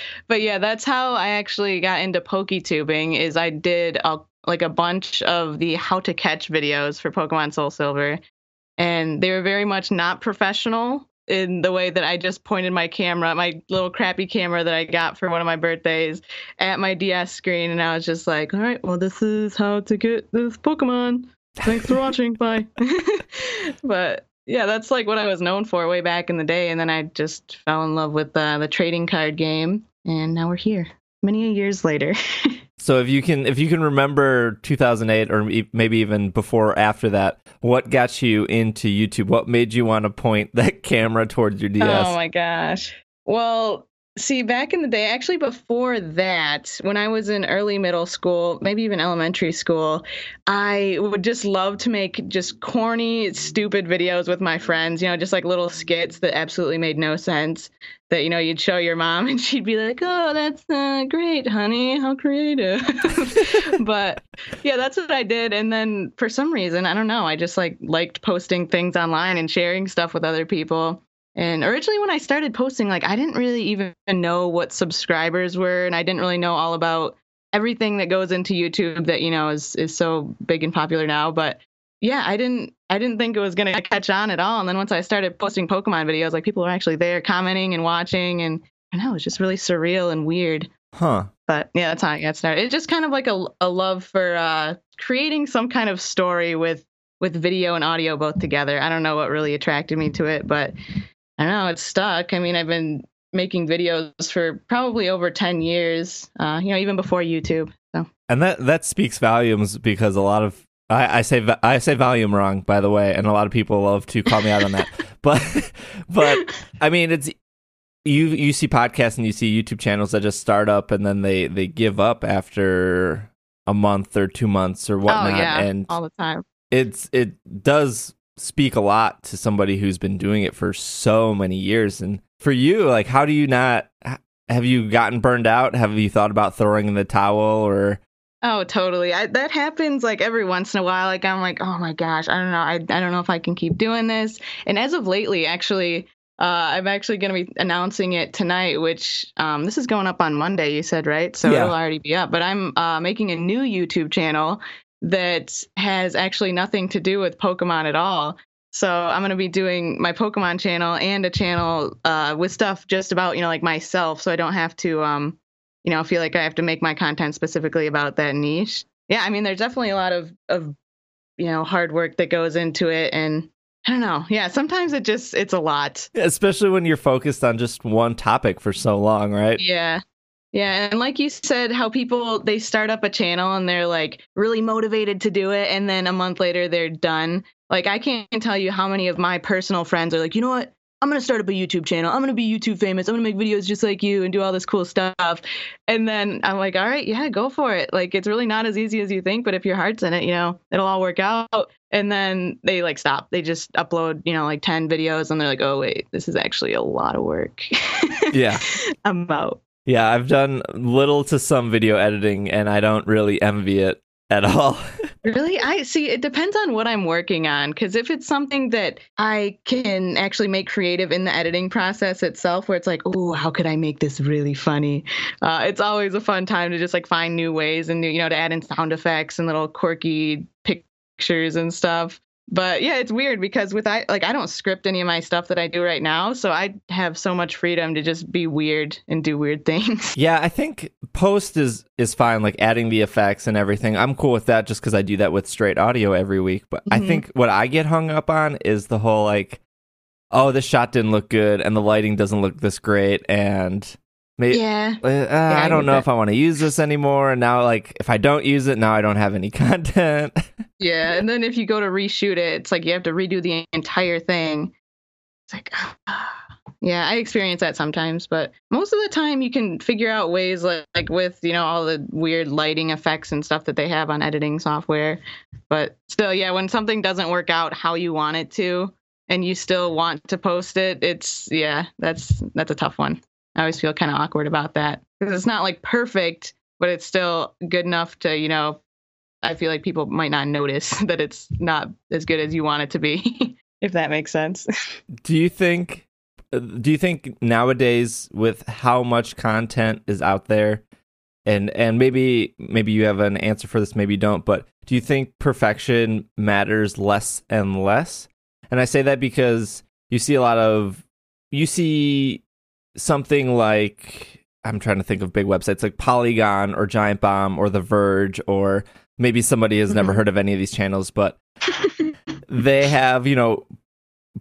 (laughs) but yeah, that's how I actually got into PokeTubing is I did a, like a bunch of the how to catch videos for Pokemon Soul Silver. And they were very much not professional in the way that I just pointed my camera, my little crappy camera that I got for one of my birthdays at my DS screen and I was just like, "All right, well this is how to get this Pokemon." Thanks for (laughs) watching. Bye. (laughs) but yeah, that's like what I was known for way back in the day. And then I just fell in love with uh, the trading card game, and now we're here, many years later. (laughs) So if you can if you can remember 2008 or maybe even before or after that, what got you into YouTube? What made you want to point that (laughs) camera towards your DS? Oh my gosh. Well, see, back in the day, actually before that, when I was in early middle school, maybe even elementary school, I would just love to make just corny, stupid videos with my friends, you know, just like little skits that absolutely made no sense. That, you know, you'd show your mom (laughs) and she'd be like, oh, that's uh, great, honey. How creative. (laughs) but yeah, that's what I did. And then for some reason, I don't know, I just like liked posting things online and sharing stuff with other people. And originally, when I started posting, like I didn't really even know what subscribers were, and I didn't really know all about everything that goes into YouTube that you know is is so big and popular now. But yeah, I didn't I didn't think it was gonna catch on at all. And then once I started posting Pokemon videos, like people were actually there commenting and watching, and I know it was just really surreal and weird. Huh. But yeah, that's how I got started. It's just kind of like a, a love for uh, creating some kind of story with with video and audio both together. I don't know what really attracted me to it, but I don't know. It's stuck. I mean, I've been making videos for probably over ten years. Uh, you know, even before YouTube. So And that that speaks volumes because a lot of I, I say I say volume wrong by the way, and a lot of people love to call me out on that. (laughs) But but I mean it's you you see podcasts and you see YouTube channels that just start up and then they they give up after a month or two months or whatnot, oh yeah, and all the time. it's it does speak a lot to somebody who's been doing it for so many years. And for you, like, how do you not? Have you gotten burned out? Have you thought about throwing in the towel or? Oh, totally. I, that happens like every once in a while. Like I'm like, oh my gosh, I don't know. I, I don't know if I can keep doing this. And as of lately, actually, uh, I'm actually going to be announcing it tonight. Which um, this is going up on Monday. You said right, so Yeah. it'll already be up. But I'm uh, making a new YouTube channel that has actually nothing to do with Pokemon at all. So I'm going to be doing my Pokemon channel and a channel uh, with stuff just about you know like myself, so I don't have to um, you know feel like I have to make my content specifically about that niche. Yeah, I mean there's definitely a lot of of you know hard work that goes into it, and I don't know. Yeah, sometimes it just it's a lot. Especially when you're focused on just one topic for so long, right? Yeah. Yeah, and like you said, how people they start up a channel and they're like really motivated to do it, and then a month later they're done. Like I can't tell you how many of my personal friends are like, you know what? I'm gonna start up a YouTube channel. I'm gonna be YouTube famous. I'm gonna make videos just like you and do all this cool stuff. And then I'm like, all right, yeah, go for it. Like it's really not as easy as you think, but if your heart's in it, you know, it'll all work out. And then they like stop. They just upload, you know, like 10 videos and they're like, oh wait, this is actually a lot of work. Yeah. (laughs) I'm out. Yeah, I've done little to some video editing and I don't really envy it at all. (laughs) Really? I see. It depends on what I'm working on. Because if it's something that I can actually make creative in the editing process itself, where it's like, oh, how could I make this really funny? Uh, it's always a fun time to just like find new ways and you know, to add in sound effects and little quirky pictures and stuff. But yeah, it's weird because with I like I don't script any of my stuff that I do right now, so I have so much freedom to just be weird and do weird (laughs) things. Yeah, I think post is is fine, like adding the effects and everything. I'm cool with that just because I do that with straight audio every week. But I Mhm. think what I get hung up on is the whole like, oh, this shot didn't look good, and the lighting doesn't look this great, and maybe. Yeah. Uh, I I don't get know that. if I want to use this anymore. And now, like, if I don't use it, now I don't have any (laughs) content. Yeah, and then if you go to reshoot it, it's like you have to redo the entire thing. It's like, (sighs) yeah, I experience that sometimes, but most of the time you can figure out ways like, like with you know all the weird lighting effects and stuff that they have on editing software. But still, yeah, when something doesn't work out how you want it to, and you still want to post it, it's yeah, that's that's a tough one. I always feel kind of awkward about that because it's not like perfect, but it's still good enough to you know I feel like people might not notice (laughs) that it's not as good as you want it to be, (laughs) if that makes sense. do you think? Do you think nowadays, with how much content is out there, and and maybe maybe you have an answer for this, maybe you don't, but do you think perfection matters less and less? And I say that because you see a lot of you see something like I'm trying to think of big websites like Polygon or Giant Bomb or The Verge or maybe somebody has never Mhm. heard of any of these channels, but they have, you know,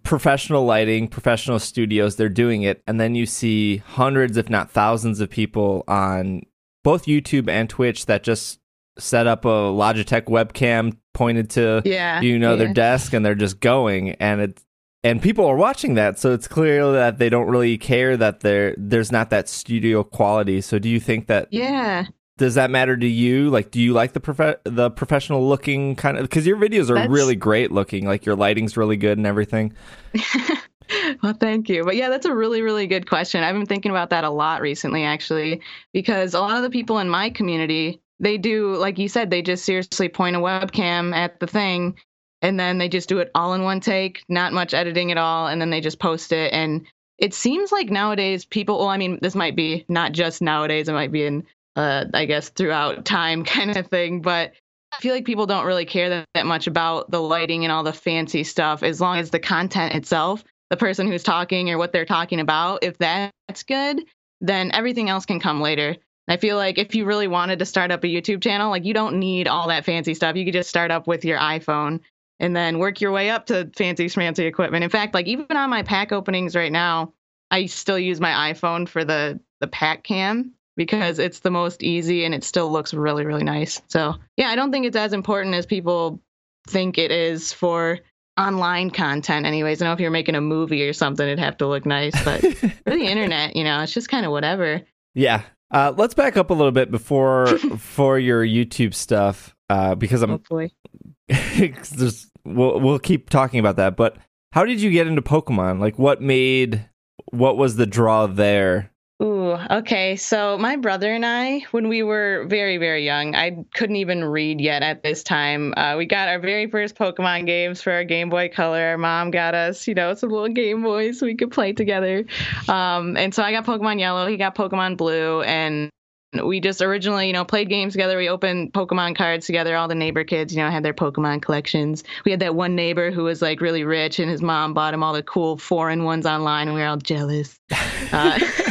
professional lighting, professional studios, they're doing it. And then you see hundreds, if not thousands, of people on both YouTube and Twitch that just set up a Logitech webcam pointed to, yeah. you know, their desk and they're just going. And it's, and people are watching that, so it's clear that they don't really care that there there's not that studio quality. So, do you think that Yeah. Does that matter to you? Like, do you like the prof- the professional looking kind of? Because your videos are That's- really great looking. Like your lighting's really good and everything. (laughs) well, thank you. But yeah, that's a really, really good question. I've been thinking about that a lot recently, actually, because a lot of the people in my community, they do, like you said, they just seriously point a webcam at the thing and then they just do it all in one take, not much editing at all. And then they just post it. And it seems like nowadays people, well, I mean, this might be not just nowadays, it might be in, uh, I guess, throughout time (laughs) kind of thing. But I feel like people don't really care that, that much about the lighting and all the fancy stuff as long as the content itself the person who's talking or what they're talking about, if that's good, then everything else can come later. I feel like if you really wanted to start up a YouTube channel, like you don't need all that fancy stuff. You could just start up with your iPhone and then work your way up to fancy schmancy equipment. In fact, like even on my pack openings right now, I still use my iPhone for the the pack cam because it's the most easy and it still looks really really nice. So, yeah, I don't think it's as important as people think it is for online content anyways. I know if you're making a movie or something, it'd have to look nice, but (laughs) for the internet, you know, it's just kind of whatever. yeah. Uh, let's back up a little bit before (laughs) for your YouTube stuff uh, because I'm Hopefully. (laughs) there's, we'll we'll keep talking about that. But how did you get into Pokemon? Like, what made what was the draw there? Okay. So my brother and I, when we were very, very young, I couldn't even read yet at this time. Uh, we got our very first Pokemon games for our Game Boy Color. Our mom got us, you know, some little Game Boys so we could play together. Um, and so I got Pokemon Yellow, he got Pokemon Blue, and we just originally, you know, played games together. We opened Pokemon cards together. All the neighbor kids, you know, had their Pokemon collections. We had that one neighbor who was like really rich, and his mom bought him all the cool foreign ones online, and we were all jealous. (laughs) Uh, (laughs)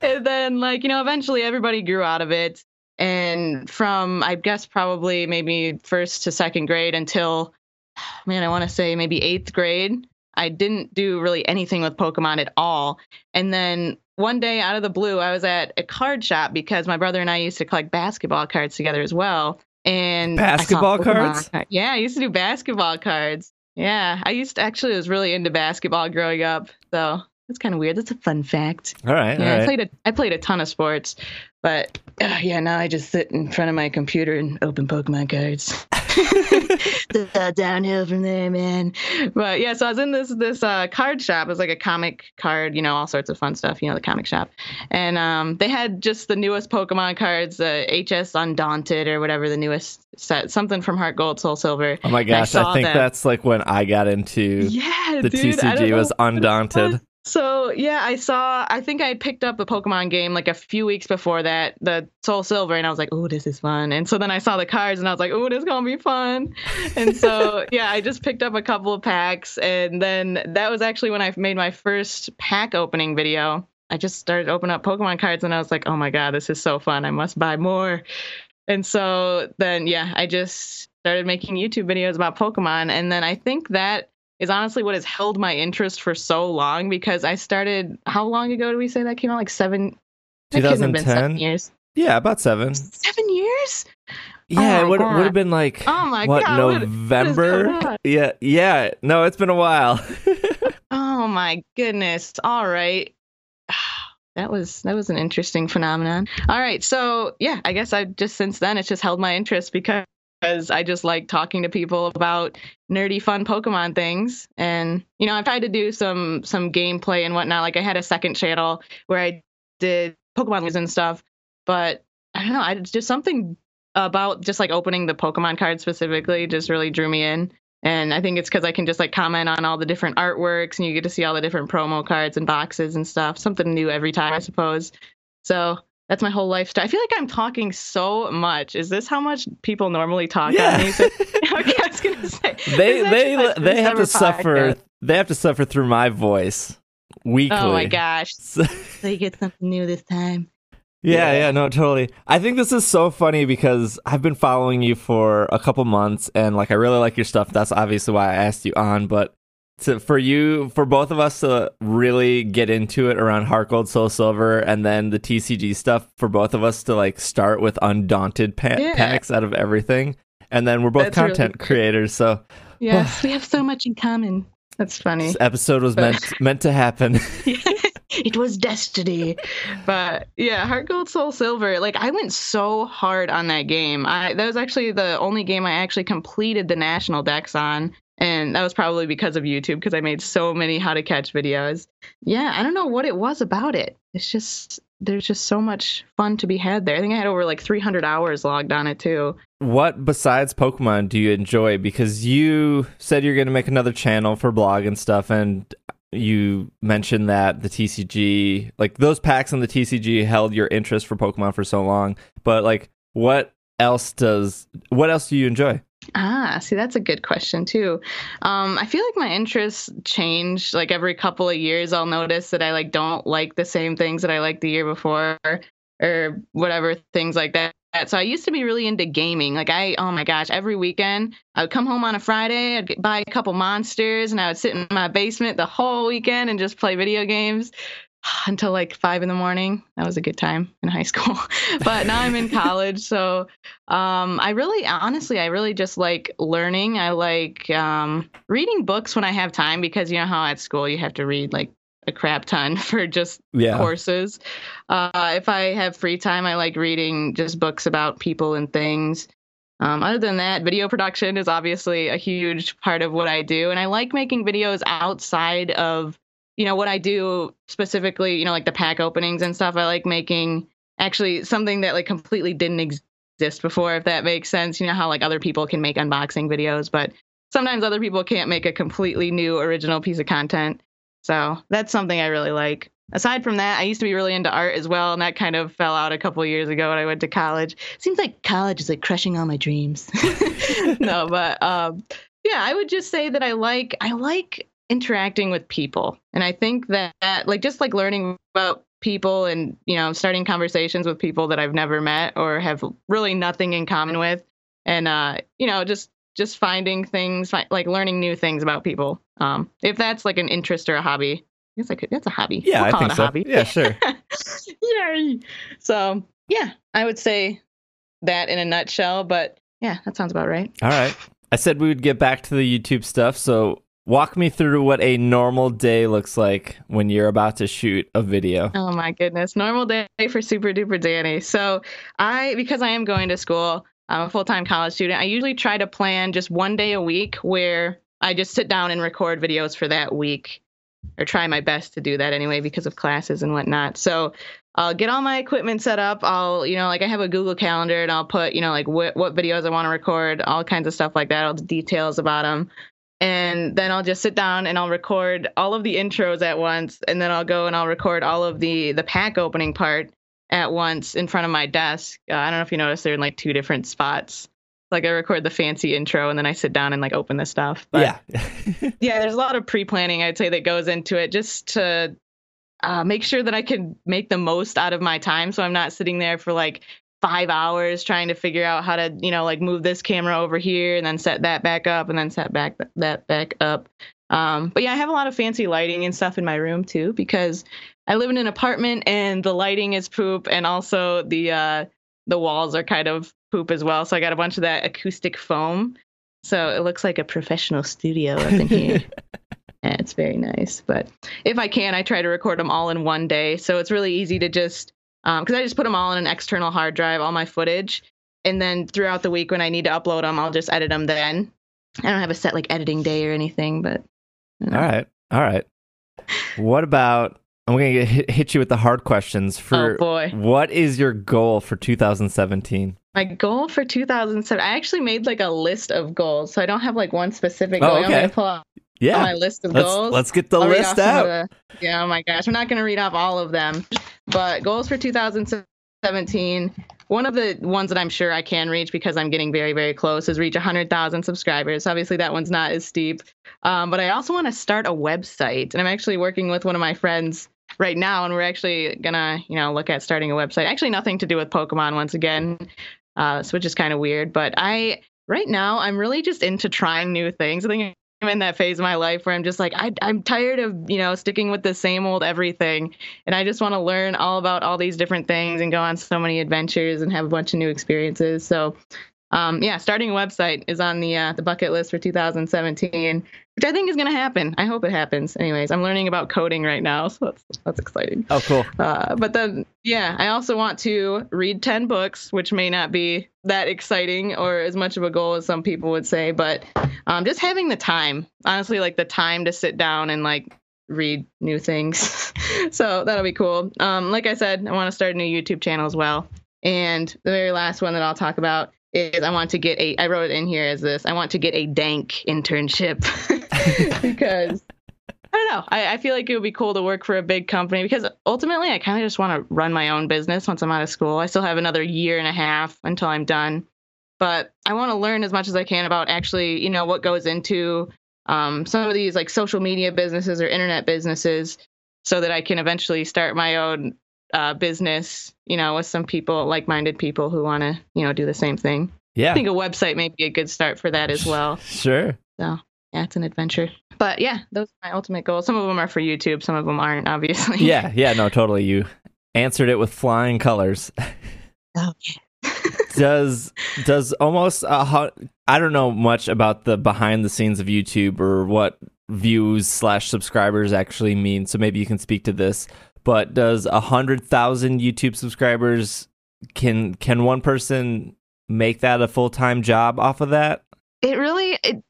and then, like, you know, eventually everybody grew out of it. And from, I guess, probably maybe first to second grade until, (sighs) man, I want to say maybe eighth grade, I didn't do really anything with Pokemon at all. And then one day out of the blue, I was at a card shop because my brother and I used to collect basketball cards together as well. And Basketball cards? Yeah, I used to do basketball cards. Yeah, I used to actually was really into basketball growing up. So that's kind of weird. That's a fun fact. All right, Yeah, all I played a I played a ton of sports, but uh, yeah, now I just sit in front of my computer and open Pokemon cards. (laughs) Uh, downhill from there, man. But yeah, so I was in this this uh, card shop. It was like a comic card, you know, all sorts of fun stuff. You know, the comic shop, and um, they had just the newest Pokemon cards, uh, HS Undaunted or whatever the newest set, something from Heart Gold, Soul Silver. oh my gosh, I, saw think them. that's like when I got into Yeah, the dude, TCG was Undaunted. So yeah, I saw. I think I picked up a Pokemon game like a few weeks before that, the Soul Silver, and I was like, "Oh, this is fun." And so then I saw the cards, and I was like, "Oh, this is gonna be fun." And so (laughs) yeah, I just picked up a couple of packs, and then that was actually when I made my first pack opening video. I just started opening up Pokemon cards, and I was like, "Oh my god, this is so fun! I must buy more." And so then yeah, I just started making YouTube videos about Pokemon, and then I think that is honestly what has held my interest for so long because I started how long ago do we say that came out? Like seven that couldn't have been 2010? seven years. Yeah, about seven. Seven years? Yeah, oh my it would God. would have been like Oh my what God, what- what November? on? yeah, yeah. No, it's been a while. (laughs) Oh my goodness. All right. (sighs) That was that was an interesting phenomenon. All right. So yeah, I guess I just since then it's just held my interest because I just like talking to people about nerdy fun Pokemon things. And you know, I've tried to do some some gameplay and whatnot. Like I had a second channel where I did Pokemon news and stuff, but I don't know, I just something about just like opening the Pokemon card specifically just really drew me in. And I think it's because I can just like comment on all the different artworks and you get to see all the different promo cards and boxes and stuff. Something new every time, I suppose. So that's my whole lifestyle. I feel like I'm talking so much. Is this how much people normally talk Yeah. on these? (laughs) (laughs) okay, I was gonna say they they they have ever to suffer. They have to suffer through my voice weekly. Oh my gosh! So- (laughs) So you get something new this time. Yeah, Yeah. yeah, no, totally. I think this is so funny because I've been following you for a couple months and like I really like your stuff. That's obviously why I asked you on, but to, for you, for both of us to really get into it around Heart Gold, Soul Silver, and then the TCG stuff, for both of us to like start with undaunted pa- Yeah. packs out of everything, and then we're both That's content great. creators, so Yes, (sighs) we have so much in common. That's funny. this episode was meant meant to happen. (laughs) (laughs) it was destiny. But yeah, Heart Gold Soul Silver. Like I went so hard on that game. I that was actually the only game I actually completed the National Dex on. And that was probably because of YouTube because I made so many how to catch videos. Yeah, I don't know what it was about it. It's just there's just so much fun to be had there. I think I had over like 300 hours logged on it too. what besides Pokemon do you enjoy? Because you said you're going to make another channel for blog and stuff, and you mentioned that the TCG, like those packs in the TCG, held your interest for Pokemon for so long. But like, what else does? What else do you enjoy? Ah, see, that's a good question too. Um, I feel like my interests change like every couple of years. I'll notice that I like don't like the same things that I liked the year before, or whatever things like that. So I used to be really into gaming. Like I, oh my gosh, every weekend I would come home on a Friday, I'd buy a couple monsters, and I would sit in my basement the whole weekend and just play video games (sighs) until like five in the morning. That was a good time in high school. (laughs) but now I'm in college, so um, I really, honestly, I really just like learning. I like um, reading books when I have time because you know how at school you have to read like a crap ton (laughs) for just Yeah, courses. Uh, if I have free time, I like reading just books about people and things. Um, other than that, video production is obviously a huge part of what I do, and I like making videos outside of you know what I do specifically. You know, like the pack openings and stuff. I like making actually something that like completely didn't exist before, if that makes sense. You know how like other people can make unboxing videos, but sometimes other people can't make a completely new original piece of content. So that's something I really like. Aside from that, I used to be really into art as well, and that kind of fell out a couple years ago when I went to college. Seems like college is like crushing all my dreams. (laughs) no, but um, yeah, I would just say that I like I like interacting with people, and I think that like just like learning about people and you know starting conversations with people that I've never met or have really nothing in common with, and uh, you know just just finding things like learning new things about people. Um, if that's like an interest or a hobby, I guess I could. That's a hobby. yeah, We'll I think a so. hobby. Yeah, sure. (laughs) Yay! So yeah, I would say that in a nutshell. But yeah, that sounds about right. All right. I said we would get back to the YouTube stuff, so walk me through what a normal day looks like when you're about to shoot a video. Oh my goodness. Normal day for SuperDuperDani. So I, because I am going to school, I'm a full time college student. I usually try to plan just one day a week where I just sit down and record videos for that week, or try my best to do that anyway because of classes and whatnot. So I'll get all my equipment set up. I'll, you know, like I have a Google Calendar and I'll put, you know, like what what videos I want to record, all kinds of stuff like that, all the details about them. And then I'll just sit down and I'll record all of the intros at once, and then I'll go and I'll record all of the the pack opening part at once in front of my desk. Uh, I don't know if you noticed they're in like two different spots. Like I record the fancy intro and then I sit down and like open the stuff. But yeah. (laughs) yeah, there's a lot of pre-planning I'd say that goes into it just to uh, make sure that I can make the most out of my time. So I'm not sitting there for like five hours trying to figure out how to, you know, like move this camera over here and then set that back up and then set back that back up. Um, but yeah, I have a lot of fancy lighting and stuff in my room too because I live in an apartment and the lighting is poop and also the uh, the walls are kind of poop as well. So I got a bunch of that acoustic foam. So it looks like a professional studio up in here. (laughs) yeah, it's very nice. But if I can, I try to record them all in one day. So it's really easy to just because um, I just put them all in an external hard drive, all my footage, and then throughout the week when I need to upload them, I'll just edit them then. I don't have a set like editing day or anything, but. You know. All right, all right. What about? I'm going to hit you with the hard questions. For oh boy, what is your goal for 2017? My goal for 2007, I actually made like a list of goals, so I don't have like one specific goal. Oh, okay. I'm pull out yeah. my list of let's, goals. Let's get the I'll list off some of out. the- yeah, oh my gosh, we're not going to read off all of them, but goals for 2017. One of the ones that I'm sure I can reach because I'm getting very, very close is reach 100,000 subscribers. Obviously, that one's not as steep, um, but I also want to start a website, and I'm actually working with one of my friends right now, and we're actually gonna, you know, look at starting a website. Actually, nothing to do with Pokemon once again, uh, so which is kind of weird. But I, right now, I'm really just into trying new things. I think I'm in that phase of my life where I'm just like, I, I'm tired of, you know, sticking with the same old everything. And I just want to learn all about all these different things and go on so many adventures and have a bunch of new experiences. So, um, yeah, starting a website is on the uh, the bucket list for 2017, which I think is going to happen. I hope it happens. Anyways, I'm learning about coding right now, so that's that's exciting. Oh, cool. Uh, but then, yeah, I also want to read 10 books, which may not be that exciting or as much of a goal as some people would say, but um, just having the time, honestly, like the time to sit down and like read new things. (laughs) so that'll be cool. Um, like I said, I want to start a new YouTube channel as well. And the very last one that I'll talk about is I want to get a, I wrote it in here as this, I want to get a dank internship (laughs) because I don't know. I, I feel like it would be cool to work for a big company because ultimately I kind of just want to run my own business once I'm out of school. I still have another year and a half until I'm done, but I want to learn as much as I can about actually, you know, what goes into um, some of these like social media businesses or internet businesses so that I can eventually start my own uh, business, you know, with some people, like minded people who want to, you know, do the same thing. Yeah. I think a website may be a good start for that as well. Sure. So yeah, it's an adventure. But yeah, those are my ultimate goals. Some of them are for YouTube, some of them aren't, obviously. Yeah. Yeah. No, totally. You answered it with flying colors. (laughs) Oh, (laughs) does does almost a hu- I don't know much about the behind the scenes of YouTube or what views slash subscribers actually mean. So maybe you can speak to this. But does a hundred thousand YouTube subscribers can can one person make that a full time job off of that? It really, it,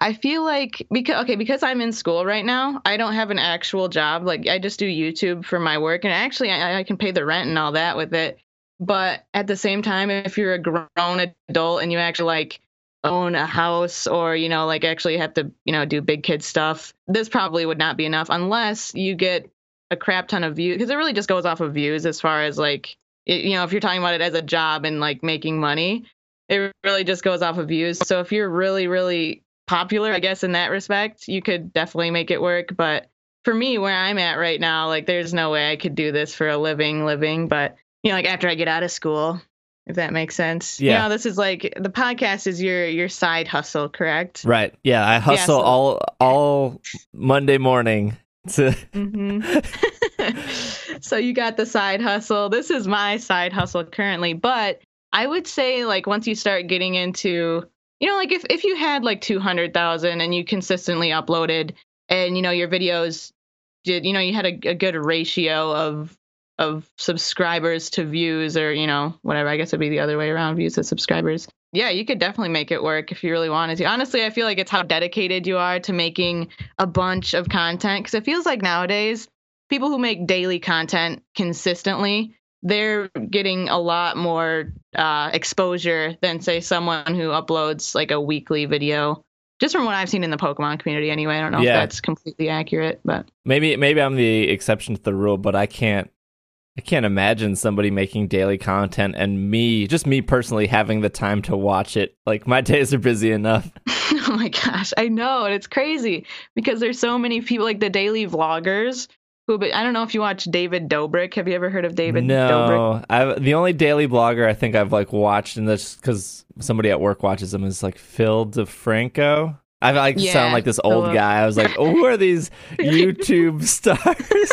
I feel like because okay, because I'm in school right now, I don't have an actual job. Like I just do YouTube for my work, and actually, I, I can pay the rent and all that with it. But at the same time, if you're a grown adult and you actually like own a house or you know like actually have to you know do big kid stuff, this probably would not be enough unless you get a crap ton of views because it really just goes off of views as far as like it, you know if you're talking about it as a job and like making money it really just goes off of views so if you're really really popular i guess in that respect you could definitely make it work but for me where i'm at right now like there's no way i could do this for a living living but you know like after i get out of school if that makes sense Yeah. you know this is like the podcast is your your side hustle correct Right. Yeah. I hustle so- all all Monday morning to hmm (laughs) so you got the side hustle. This is my side hustle currently, but I would say like once you start getting into, you know, like if if you had like 200,000 and you consistently uploaded and you know your videos did, you know, you had a, a good ratio of of subscribers to views or, you know, whatever. I guess it'd be the other way around, views to subscribers. Yeah, you could definitely make it work if you really wanted to. Honestly, I feel like it's how dedicated you are to making a bunch of content because it feels like nowadays people who make daily content consistently they're getting a lot more uh, exposure than say someone who uploads like a weekly video just from what I've seen in the Pokemon community anyway. I don't know Yeah. if that's completely accurate, but Maybe maybe I'm the exception to the rule, but I can't I can't imagine somebody making daily content and me, just me personally, having the time to watch it. Like my (laughs) days are busy enough. (laughs) oh my gosh, I know, and it's crazy because there's so many people like the daily vloggers who. But I don't know if you watch David Dobrik. Have you ever heard of David Dobrik? no, I the only daily blogger I think I've like watched, and that's because somebody at work watches them, is like Phil DeFranco. I like Yeah, sound like this old guy. I was like, oh, who are these (laughs) YouTube stars?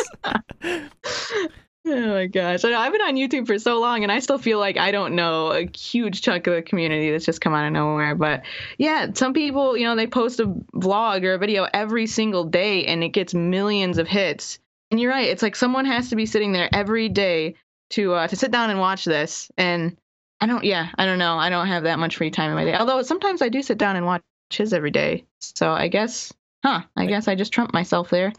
Oh my gosh. I've been on YouTube for so long and I still feel like I don't know a huge chunk of the community that's just come out of nowhere. But yeah, some people, you know, they post a vlog or a video every single day and it gets millions of hits. And you're right. It's like someone has to be sitting there every day to uh, to sit down and watch this. And I don't, yeah, I don't know. I don't have that much free time in my day. Although sometimes I do sit down and watch his every day. So I guess, huh, I guess I just trumped myself there.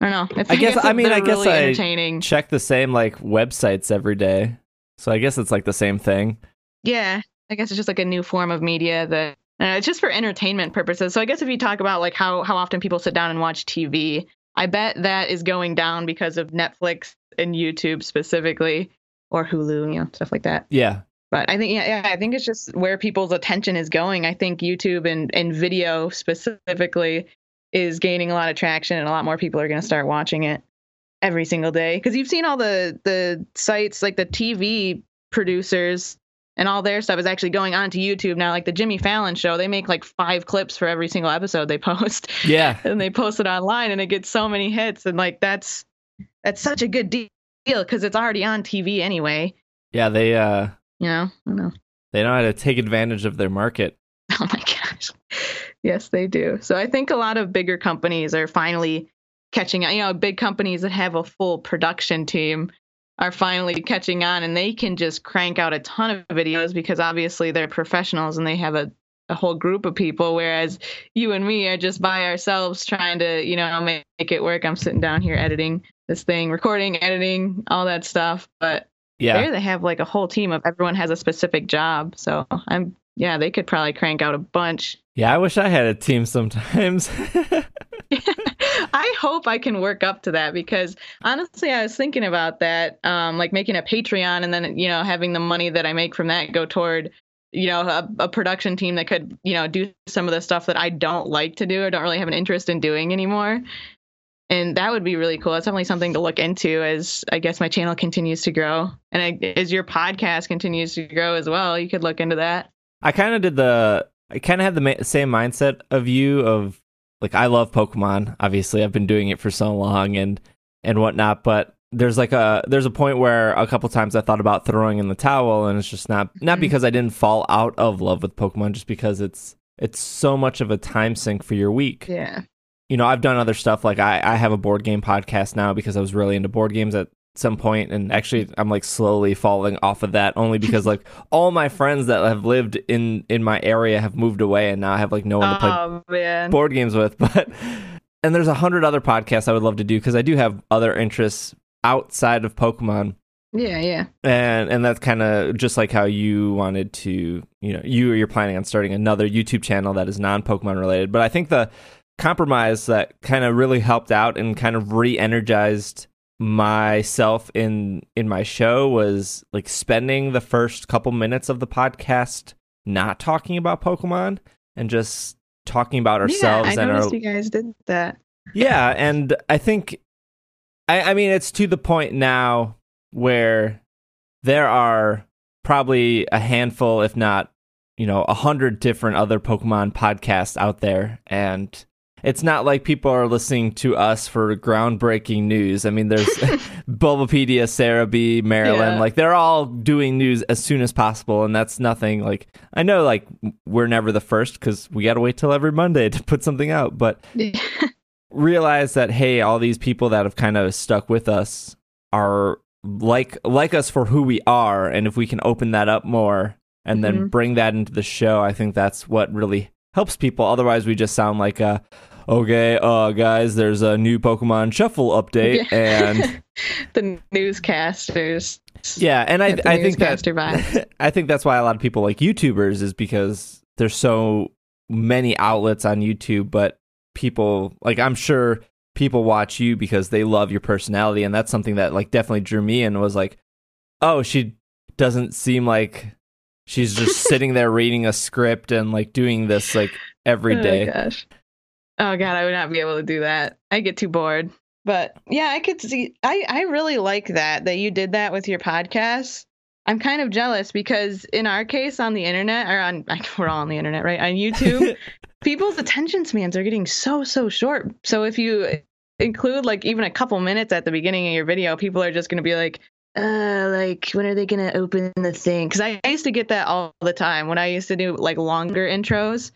I don't know. If, I guess- I mean, I guess really I- entertaining. Check the same like websites every day, so I guess it's like the same thing. Yeah, I guess it's just like a new form of media that uh, it's just for entertainment purposes. So I guess if you talk about like how how often people sit down and watch TV, I bet that is going down because of Netflix and YouTube specifically, or Hulu, you know, stuff like that. Yeah, But I think yeah, yeah, I think it's just where people's attention is going. I think YouTube and and video specifically is gaining a lot of traction, and a lot more people are going to start watching it every single day. Because you've seen all the the sites like the TV producers and all their stuff is actually going onto YouTube now. Like the Jimmy Fallon show, they make like five clips for every single episode they (laughs) post, yeah. and they post it online, and it gets so many hits. And like that's that's such a good deal because it's already on TV anyway. Yeah, they uh You know, I know. they know how to take advantage of their market. (laughs) Oh my gosh. Yes, they do. So I think a lot of bigger companies are finally catching on. You know, big companies that have a full production team are finally catching on and they can just crank out a ton of videos because obviously they're professionals and they have a, a whole group of people. Whereas you and me are just by ourselves trying to, you know, make, make it work. I'm sitting down here editing this thing, recording, editing, all that stuff. But Yeah, there they have like a whole team of everyone has a specific job. So I'm yeah, they could probably crank out a bunch. Yeah. I wish I had a team sometimes. (laughs) I hope I can work up to that because honestly, I was thinking about that, um, like making a Patreon and then you know having the money that I make from that go toward you know a, a production team that could you know do some of the stuff that I don't like to do or don't really have an interest in doing anymore. And that would be really cool. That's definitely something to look into as I guess my channel continues to grow and I, as your podcast continues to grow as well. You could look into that. I kind of did the. I kind of have the ma- same mindset of you of like I love Pokemon. Obviously, I've been doing it for so long and and whatnot. But there's like a there's a point where a couple times I thought about throwing in the towel, and it's just not not Mhm. because I didn't fall out of love with Pokemon, just because it's it's so much of a time sink for your week. Yeah. you know, I've done other stuff. Like I, I have a board game podcast now because I was really into board games at some point, and actually, I'm like slowly falling off of that only because like (laughs) all my friends that have lived in in my area have moved away, and now I have like no one to play Oh man. board games with. (laughs) But and there's a hundred other podcasts I would love to do because I do have other interests outside of Pokemon Yeah, yeah. and and that's kind of just like how you wanted to you know you you're planning on starting another youtube channel that is non-pokemon related but i think the compromise that kind of really helped out and kind of re-energized myself in in my show was like spending the first couple minutes of the podcast not talking about pokemon and just talking about ourselves yeah, I and our noticed you guys did that. yeah, and I think, I, I mean, it's to the point now where there are probably a handful, if not, you know, a hundred different other Pokemon podcasts out there, and it's not like people are listening to us for groundbreaking news. I mean, there's (laughs) Bulbapedia, Sarah B, Marriland, Yeah. like they're all doing news as soon as possible, and that's nothing. Like I know, like we're never the first because we got to wait till every Monday to put something out, but (laughs) realize that hey all these people that have kind of stuck with us are like like us for who we are and if we can open that up more and then Mhm. bring that into the show i think that's what really helps people otherwise we just sound like uh okay uh guys there's a new pokemon shuffle update and (laughs) the newscasters. yeah and i i think that (laughs) i think that's why a lot of people like youtubers is because they're so many outlets on YouTube, but people like I'm sure people watch you because they love your personality, and that's something that like definitely drew me in. Was like, oh, she doesn't seem like she's just (laughs) sitting there reading a script and like doing this like every day. Oh my gosh. Oh god, I would not be able to do that. I get too bored. But yeah, I could see I I really like that that you did that with your podcast. I'm kind of jealous because in our case on the internet or on (laughs) we're all on the internet, right? On YouTube, (laughs) people's attention spans are getting so so short. So if you include like even a couple minutes at the beginning of your video, people are just going to be like uh like when are they gonna open the thing because I, I used to get that all the time when i used to do like longer intros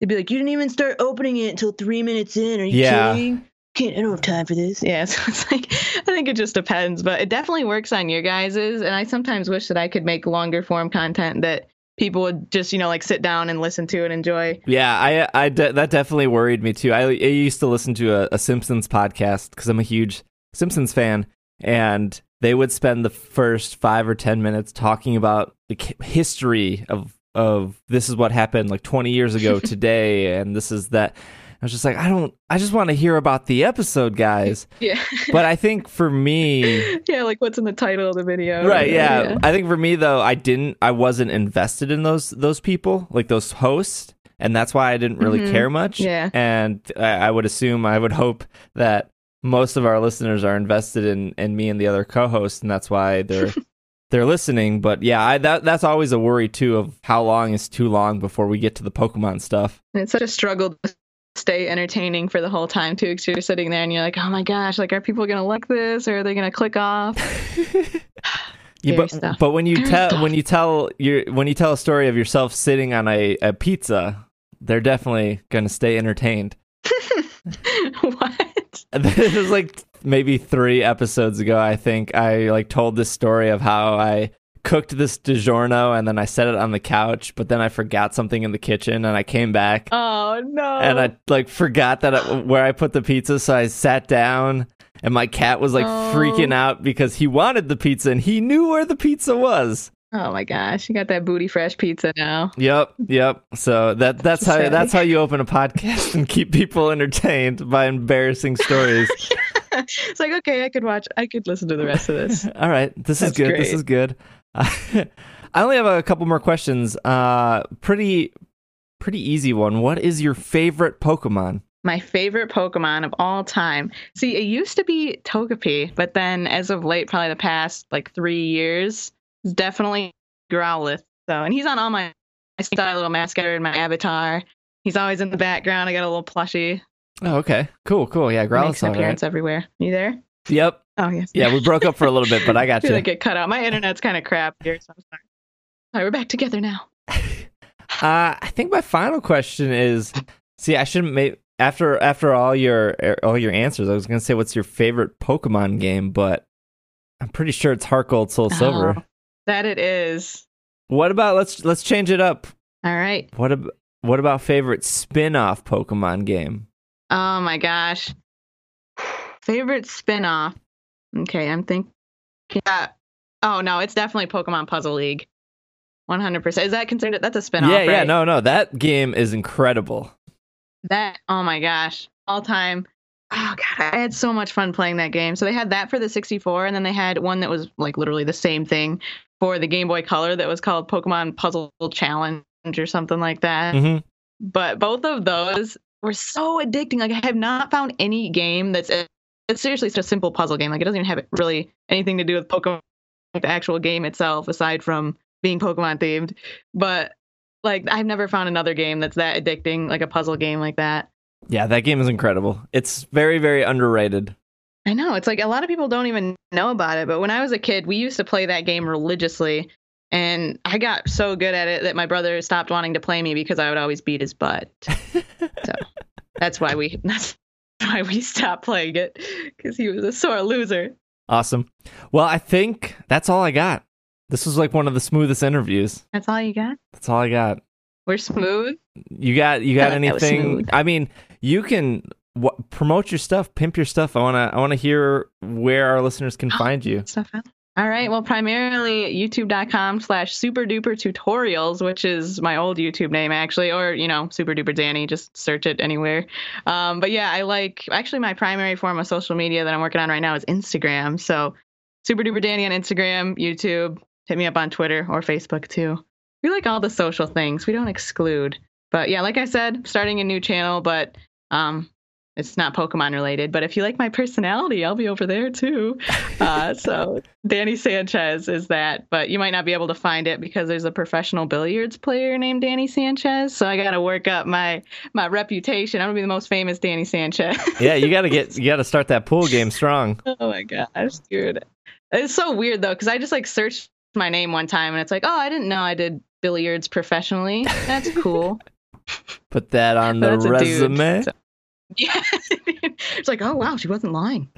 they'd be like you didn't even start opening it until three minutes in are you Yeah. kidding can't i don't have time for this yeah (laughs) so it's like i think it just depends but it definitely works on your guys's and i sometimes wish that i could make longer form content that people would just you know like sit down and listen to and enjoy Yeah, I, I de- that definitely worried me too. I, I used to listen to a, a Simpsons podcast because I'm a huge Simpsons fan, and they would spend the first five or ten minutes talking about the history of of this is what happened like 20 years ago (laughs) today, and this is that. I was just like, I don't, I just want to hear about the episode, guys. (laughs) yeah But I think for me, (laughs) yeah like what's in the title of the video right yeah. i think for me though i didn't i wasn't invested in those those people like those hosts and that's why i didn't really Mhm. care much Yeah. and I, I would assume i would hope that most of our listeners are invested in in me and the other co-hosts and that's why they're they're listening but yeah I, that that's always a worry too of how long is too long before we get to the pokemon stuff And it's such a struggle to stay entertaining for the whole time too, because you're sitting there and you're like, oh my gosh, like are people gonna like this or are they gonna click off? (laughs) (laughs) Yeah, but, stuff. but when you Scary tell stuff. when you tell your when you tell a story of yourself sitting on a, a pizza, they're definitely gonna stay entertained. (laughs) what? this is like maybe three episodes ago. I think I like told this story of how I cooked this DiGiorno and then I set it on the couch, but then I forgot something in the kitchen and I came back Oh no. and I like forgot that I, where I put the pizza, so I sat down. And my cat was like Oh. freaking out because he wanted the pizza and he knew where the pizza was. Oh my gosh, you got that booty fresh pizza now. Yep, yep. So that that's how that's how you open a podcast and keep people entertained by embarrassing stories. (laughs) (laughs) it's like okay, I could watch, I could listen to the rest of this. (laughs) All right, this is That's good. This is good. (laughs) I only have a couple more questions. Uh, pretty pretty easy one. What is your favorite Pokemon? My favorite Pokemon of all time. See, it used to be Togepi, but then as of late, probably the past like three years, it's definitely Growlithe. So, and he's on all my my style little mascot in my avatar. He's always in the background. I got a little plushie. Oh, okay, cool, cool. Yeah, Makes Growlithe's an all right. appearance everywhere. You there? Yep. Oh yes. Yeah, we broke up for a little bit, but I (laughs) got I feel you. like it cut out. My internet's kind of crap here, so I'm sorry. All right, we're back together now. (laughs) Uh, I think my final question is: See, I shouldn't make after after all your all your answers. I was gonna say what's your favorite Pokemon game, but I'm pretty sure it's Heart Gold Soul Silver. Oh, that it is. What about let's let's change it up. All right. What ab- what about favorite spin-off Pokemon game? Oh my gosh. Favorite spin-off. Okay, I'm thinking. Yeah. Oh no, it's definitely Pokemon Puzzle League. 100%. Is that considered? That's a spin-off. yeah, yeah, right? no, no, that game is incredible. That. Oh my gosh. All time. Oh god, I had so much fun playing that game. So they had that for the 64, and then they had one that was like literally the same thing for the Game Boy Color that was called Pokemon Puzzle Challenge or something like that. hmm but both of those were so addicting. Like I have not found any game that's uh, it's seriously just a simple puzzle game. Like it doesn't even have really anything to do with Pokemon, like the actual game itself, aside from being Pokemon themed. But like I've never found another game that's that addicting, like a puzzle game like that. Yeah, that game is incredible. It's very, very underrated. I know it's like a lot of people don't even know about it. But when I was a kid, we used to play that game religiously. And I got so good at it that my brother stopped wanting to play me because I would always beat his butt. (laughs) so that's why we (laughs) that's why we stopped playing it because he was a sore loser. Awesome. Well, I think that's all I got. This was like one of the smoothest interviews. That's all you got. That's all I got. We're smooth. You got you got was anything? I mean, you can w- promote your stuff, pimp your stuff. I want to I want to hear where our listeners can find you. Stuff. out. All right. Well, primarily youtube.com slash super duper tutorials, which is my old YouTube name actually, or, you know, SuperDuperDani. Just search it anywhere. Um, but yeah, I like actually my primary form of social media that I'm working on right now is Instagram. So SuperDuperDani on Instagram, YouTube. Hit me up on Twitter or Facebook too. We like all the social things. We don't exclude. But yeah, like I said, starting a new channel, but um, it's not Pokemon related, but if you like my personality, I'll be over there too. (laughs) Uh, so Danny Sanchez is that, but you might not be able to find it because there's a professional billiards player named Danny Sanchez. So I got to work up my my reputation. I'm gonna be the most famous Danny Sanchez. (laughs) yeah, you got to get you got to start that pool game strong. (laughs) oh my gosh, dude, it's so weird though because I just like searched my name one time and it's like, oh, I didn't know I did billiards professionally. That's cool. Put that on the resume. So, yeah. (laughs) it's like, oh wow, she wasn't lying.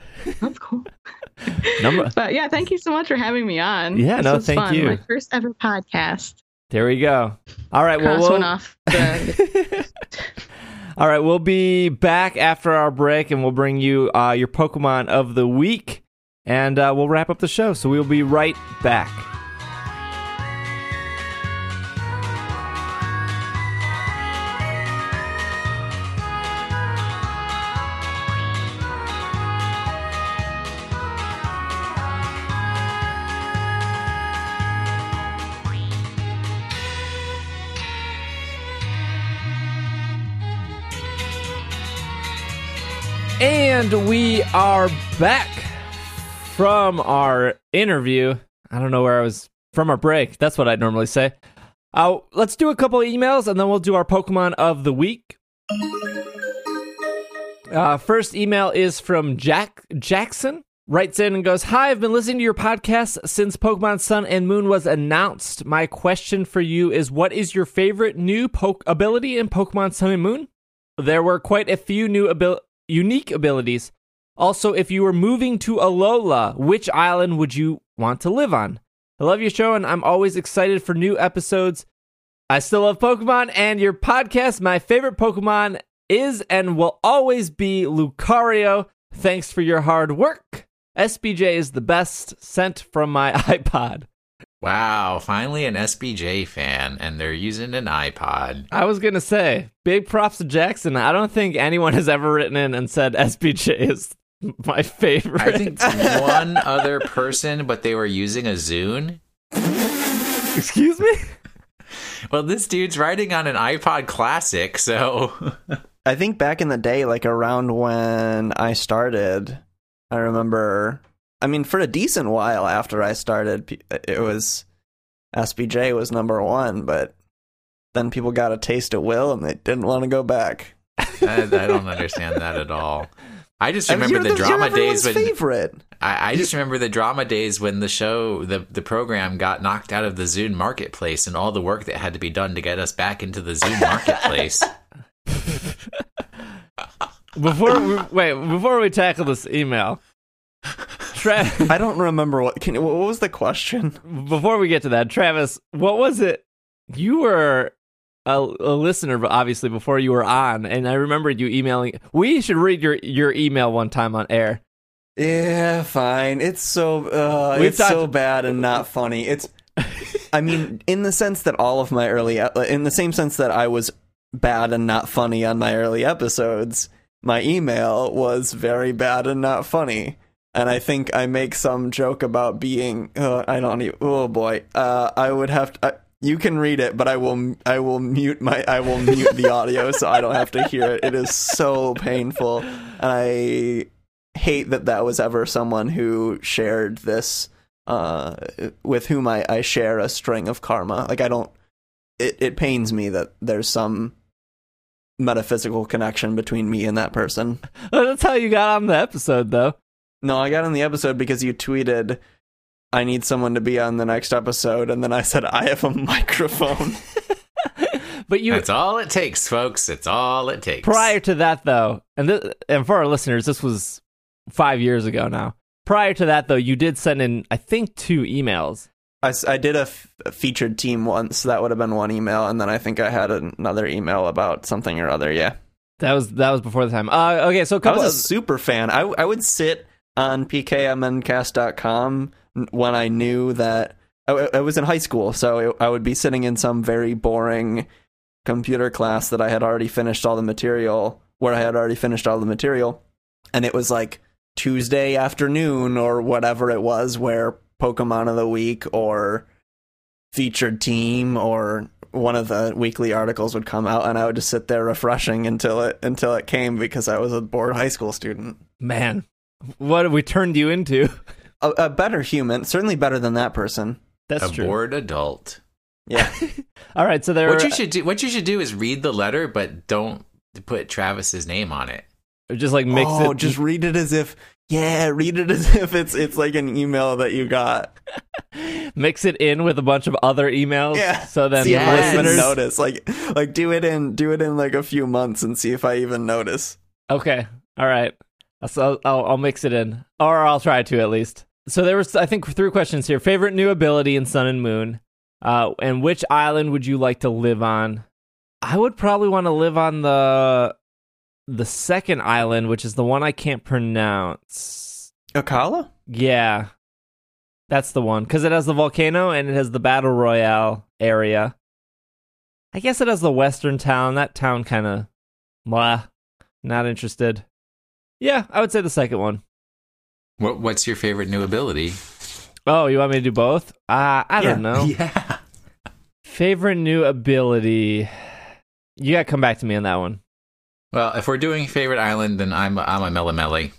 That's cool. (laughs) Number- but yeah, thank you so much for having me on. Yeah, this no, thank fun. you. My first ever podcast. There we go. All right, well, we'll... off. (laughs) All right, we'll be back after our break, and we'll bring you uh, your Pokemon of the week, and uh, we'll wrap up the show. So we'll be right back. And we are back from our interview. I don't know where I was from our break. That's what I'd normally say. Uh, let's do a couple emails and then we'll do our Pokemon of the week. Uh, first email is from Jack Jackson. Writes in and goes, Hi, I've been listening to your podcast since Pokemon Sun and Moon was announced. My question for you is What is your favorite new poke ability in Pokemon Sun and Moon? There were quite a few new abilities unique abilities. Also, if you were moving to Alola, which island would you want to live on? I love your show and I'm always excited for new episodes. I still love Pokemon and your podcast. My favorite Pokemon is and will always be Lucario. Thanks for your hard work. SBJ is the best sent from my (laughs) iPod. Wow, finally an SBJ fan, and they're using an iPod. I was gonna say, big props to Jackson. I don't think anyone has ever written in and said SBJ is my favorite. I think one other person, but they were using a Zune. Excuse me? Well, this dude's writing on an iPod Classic, so. I think back in the day, like around when I started, I remember I mean, for a decent while after I started, it was SBJ was number one, but then people got a taste of Will and they didn't want to go back. I, I don't understand that at all. I just remember the, the, drama days when favorite. I, I, just remember the drama days when the show, the the program got knocked out of the Zune marketplace, and all the work that had to be done to get us back into the Zune marketplace. (laughs) before we, wait, before we tackle this email, (laughs) I don't remember what. Can, what was the question? Before we get to that, Travis, what was it? You were a, a listener, obviously before you were on, and I remembered you emailing. We should read your your email one time on air. Yeah, fine. It's so uh, it's talked- so bad and not funny. It's. I mean, in the sense that all of my early, in the same sense that I was bad and not funny on my early episodes, my email was very bad and not funny and I think I make some joke about being. Uh, I don't even. Oh boy, uh, I would have. To, uh, you can read it, but I will. I will mute my. I will mute the audio so I don't have to hear it. It is so painful, and I hate that that was ever someone who shared this. Uh, with whom I, I share a string of karma. Like I don't. It it pains me that there's some metaphysical connection between me and that person. (laughs) That's how you got on the episode, though. No, I got on the episode because you tweeted, I need someone to be on the next episode. And then I said, I have a (laughs) microphone. (laughs) but you. That's all it takes, folks. It's all it takes. Prior to that, though, and, th- and for our listeners, this was five years ago now. Prior to that, though, you did send in, I think, two emails. I, I did a, f- a featured team once. That would have been one email. And then I think I had another email about something or other. Yeah. That was that was before the time. Uh, okay, so I was a super fan. I I would sit on pkmncast.com when I knew that oh, I, I was in high school, so I would be sitting in some very boring computer class that I had already finished all the material, where I had already finished all the material, and it was like Tuesday afternoon or whatever it was, where Pokemon of the Week or featured team or one of the weekly articles would come out and I would just sit there refreshing until it until it came because I was a bored high school student. Man, what have we turned you into? A, a better human, certainly better than that person. That's a true. bored adult. Yeah. (laughs) All right, so there. What you should do, what you should do, is read the letter, but don't put Travis's name on it. just like mix oh, it. just read it as if yeah, read it as (laughs) if it's it's like an email that you got. (laughs) mix it in with a bunch of other emails. Yeah. So then see if listeners. notice. Like like do it in do it in like a few months and see if I even notice. Okay. All right. So I'll, I'll mix it in, or I'll try to at least. So there was, I think, three questions here. Favorite new ability in Sun and Moon, uh, and which island would you like to live on? I would probably want to live on the the second island, which is the one I can't pronounce. Akala? Yeah, that's the one because it has the volcano and it has the battle royale area. I guess it has the western town. That town kind of, blah, not interested. Yeah, I would say the second one. What What's your favorite new ability? Oh, you want me to do both? Uh, I don't know. (laughs) Yeah. Favorite new ability? You got to come back to me on that one. Well, if we're doing favorite island, then I'm I'm a Melemele.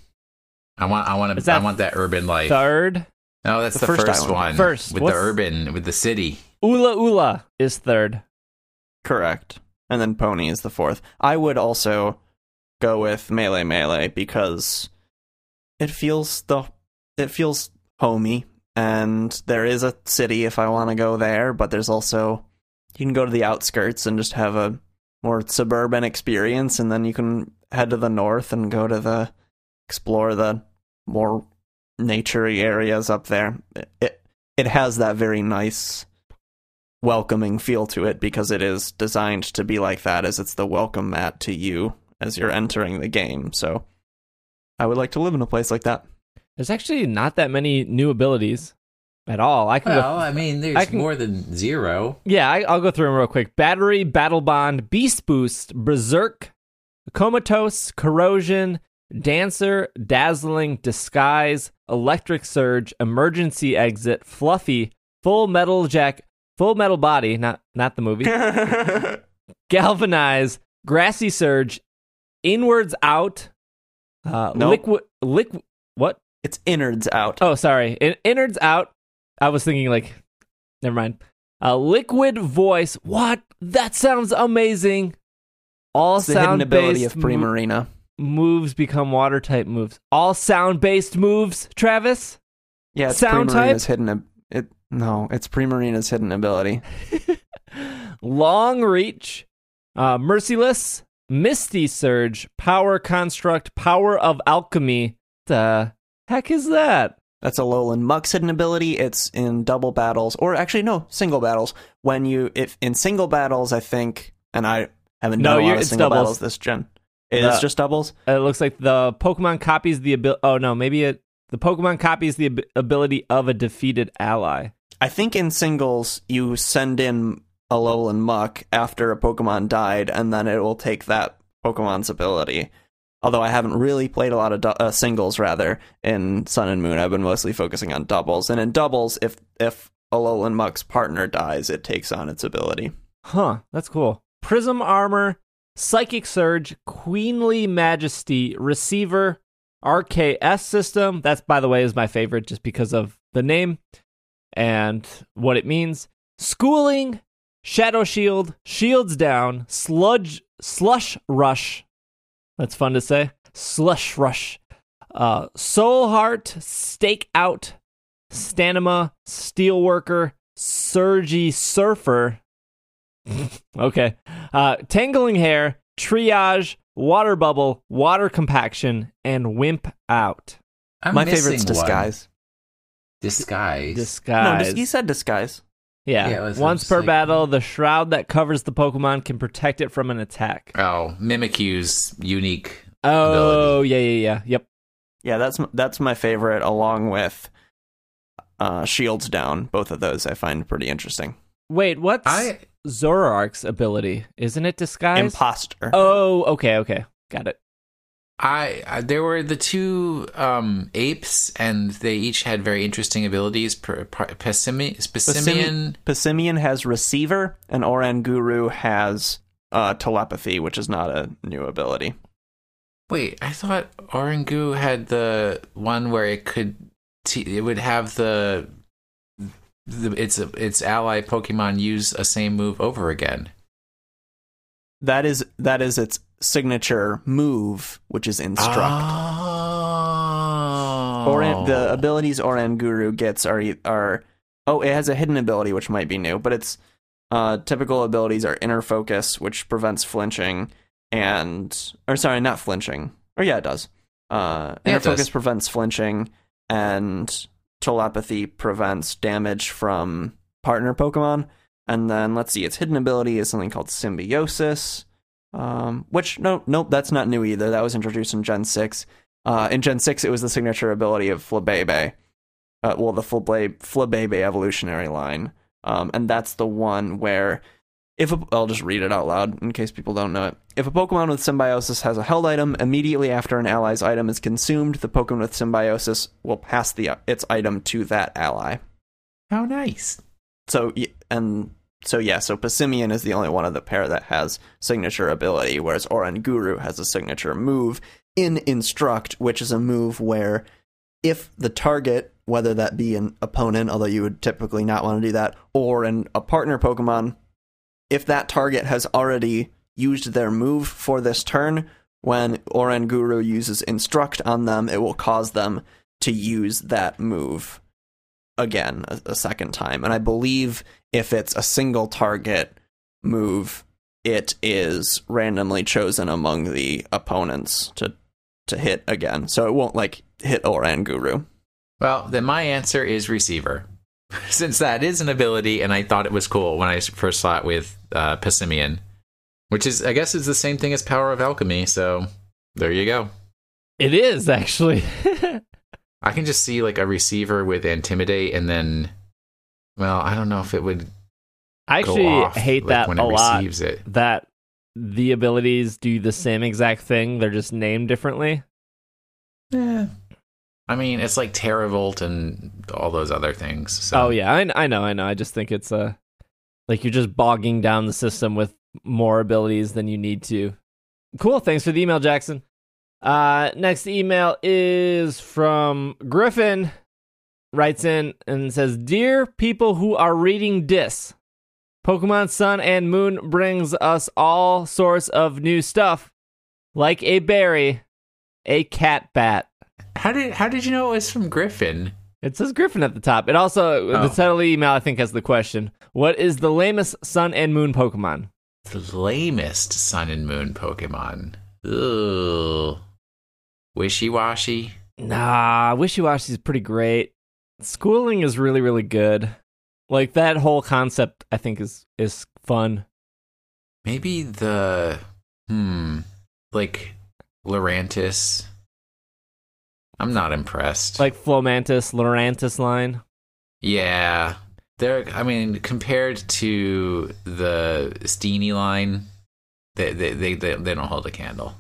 I want I want to I want that urban life. Third, no, that's The the, first first, one. First, with what's- the urban with the city. Ula Ula is third. Correct. And then Poni is the fourth. I would also go with Melemele because it feels the it feels homey and there is a city if I want to go there, but there's also you can go to the outskirts and just have a more suburban experience and then you can head to the north and go to the explore the more naturey areas up there. It it, it has that very nice welcoming feel to it because it is designed to be like that as it's the welcome mat to you as you're entering the game. So I would like to live in a place like that. There's actually not that many new abilities at all. I can Well, go. I mean, there's I can- more than zero. Yeah, I, I'll go through them real quick. Battery, Battle Bond, Beast Boost, Berserk, Comatose, Corrosion, Dancer, Dazzling, Disguise, Electric Surge, Emergency Exit, Fluffy, Full Metal Jack, Full Metal Body, not not the movie. (laughs) Galvanize, Grassy Surge, Inwards Out, uh, Nope. Liquid, Liquid, what? it's innards out. Oh, sorry. In- innards out. I was thinking like, never mind. Uh, liquid voice. What? That sounds amazing. All it's sound ability of Primarina. moves become water type moves. All sound based moves. Travis. Yeah, it's Sound Primarina's hidden. ab- It no, it's Primarina's hidden ability. (laughs) Long reach. Uh, merciless. Misty surge. Power construct. Power of alchemy. The heck is that? That's a Alolan Muck's hidden ability. It's in double battles, or actually no, single battles. When you if in single battles, I think, and I haven't No, done a lot of single doubles. battles this gen. It The- is just doubles. It looks like the Pokemon copies the ability. Oh no, maybe it. The Pokemon copies the ab- ability of a defeated ally. I think in singles you send in Alolan Muck after a Pokemon died, and then it will take that Pokemon's ability. Although I haven't really played a lot of du- uh, singles, rather in Sun and Moon, I've been mostly focusing on doubles. And in doubles, if if Alolan Muck's partner dies, it takes on its ability. Huh, that's cool. Prism armor, psychic surge, queenly majesty, receiver, RKS system. That's by the way is my favorite just because of the name and what it means. Schooling, shadow shield, shields down, sludge, slush rush. That's fun to say. Slush rush. Uh, soul heart, stake out, stamina, steelworker, surge surfer. (laughs) okay. Uh, tangling hair, triage, water bubble, water compaction, and wimp out. I'm My missing favorite's one. disguise. Disguise. No, Disguise. dis- he said disguise. Yeah. Yeah, was- Once per like- battle, the shroud that covers the Pokemon can protect it from an attack. oh, Mimikyu's unique. Oh, yeah, yeah, yeah. Yep. Yeah, that's that's my favorite, along with uh, shields down. Both of those I find pretty interesting. Wait, what's I Zoroark's ability? Isn't it disguise? Imposter. oh, okay, okay, got it. I, I there were the two um, apes, and they each had very interesting abilities. Per, per, Pessimi, Pessimian. Passimian has receiver, and Oranguru has uh, telepathy, which is not a new ability. Wait, I thought Orangu had the one where it could t- it would have the, the its its ally Pokemon use a same move over again. That is that is its signature move, which is instruct. Oh. Oran, the abilities Oranguru gets are are oh, it has a hidden ability which might be new, but its uh, typical abilities are inner focus, which prevents flinching, and or sorry, not flinching. Or yeah, it does. Uh, Yeah, inner it does. focus prevents flinching, and telepathy prevents damage from partner Pokemon. And then let's see, its hidden ability is something called symbiosis. Um, which no, nope, that's not new either. That was introduced in Gen six. Uh, in Gen 6, it was the signature ability of Flabebe. Uh, well, the Flabebe evolutionary line. Um, and that's the one where, if a, I'll just read it out loud in case people don't know it. If a Pokemon with symbiosis has a held item, immediately after an ally's item is consumed, the Pokemon with symbiosis will pass the its item to that ally. How nice. So, and so yeah, so Passimian is the only one of the pair that has signature ability, whereas Oranguru has a signature move in Instruct, which is a move where if the target, whether that be an opponent, although you would typically not want to do that, or an, a partner Pokemon, if that target has already used their move for this turn, when Oranguru uses Instruct on them, it will cause them to use that move again a, a second time. And I believe if it's a single target move, it is randomly chosen among the opponents to to hit again. So it won't like hit Oranguru. Well, then my answer is receiver, (laughs) since that is an ability, and I thought it was cool when I first saw it with uh, Pessimian, which is I guess is the same thing as Power of Alchemy. So there you go. It is actually. (laughs) I can just see like a receiver with intimidate, and then, well, I don't know if it would I actually off hate like, that when a it lot. receives it. That the abilities do the same exact thing. They're just named differently. Yeah. I mean, it's like Teravolt and all those other things. So. Oh yeah, I, I know, I know. I just think it's uh, like you're just bogging down the system with more abilities than you need to. Cool. Thanks for the email, Jackson. Uh, next email is from Griffin. Writes in and says, "Dear people who are reading this, Pokemon Sun and Moon brings us all sorts of new stuff, like a berry, a cat bat." How did how did you know it was from Griffin? It says Griffin at the top. It also Oh. the title the email I think has the question: What is the lamest Sun and Moon Pokemon? The lamest Sun and Moon Pokemon. Ugh. Wishy washy. Nah, Wishy-Washy is pretty great. Schooling is really really good. Like that whole concept, I think is is fun. Maybe the hmm, like Lurantis. I'm not impressed. Like Fomantis, Lurantis line. yeah, they're. I mean, compared to the Steenee line, they they they they, they don't hold a candle.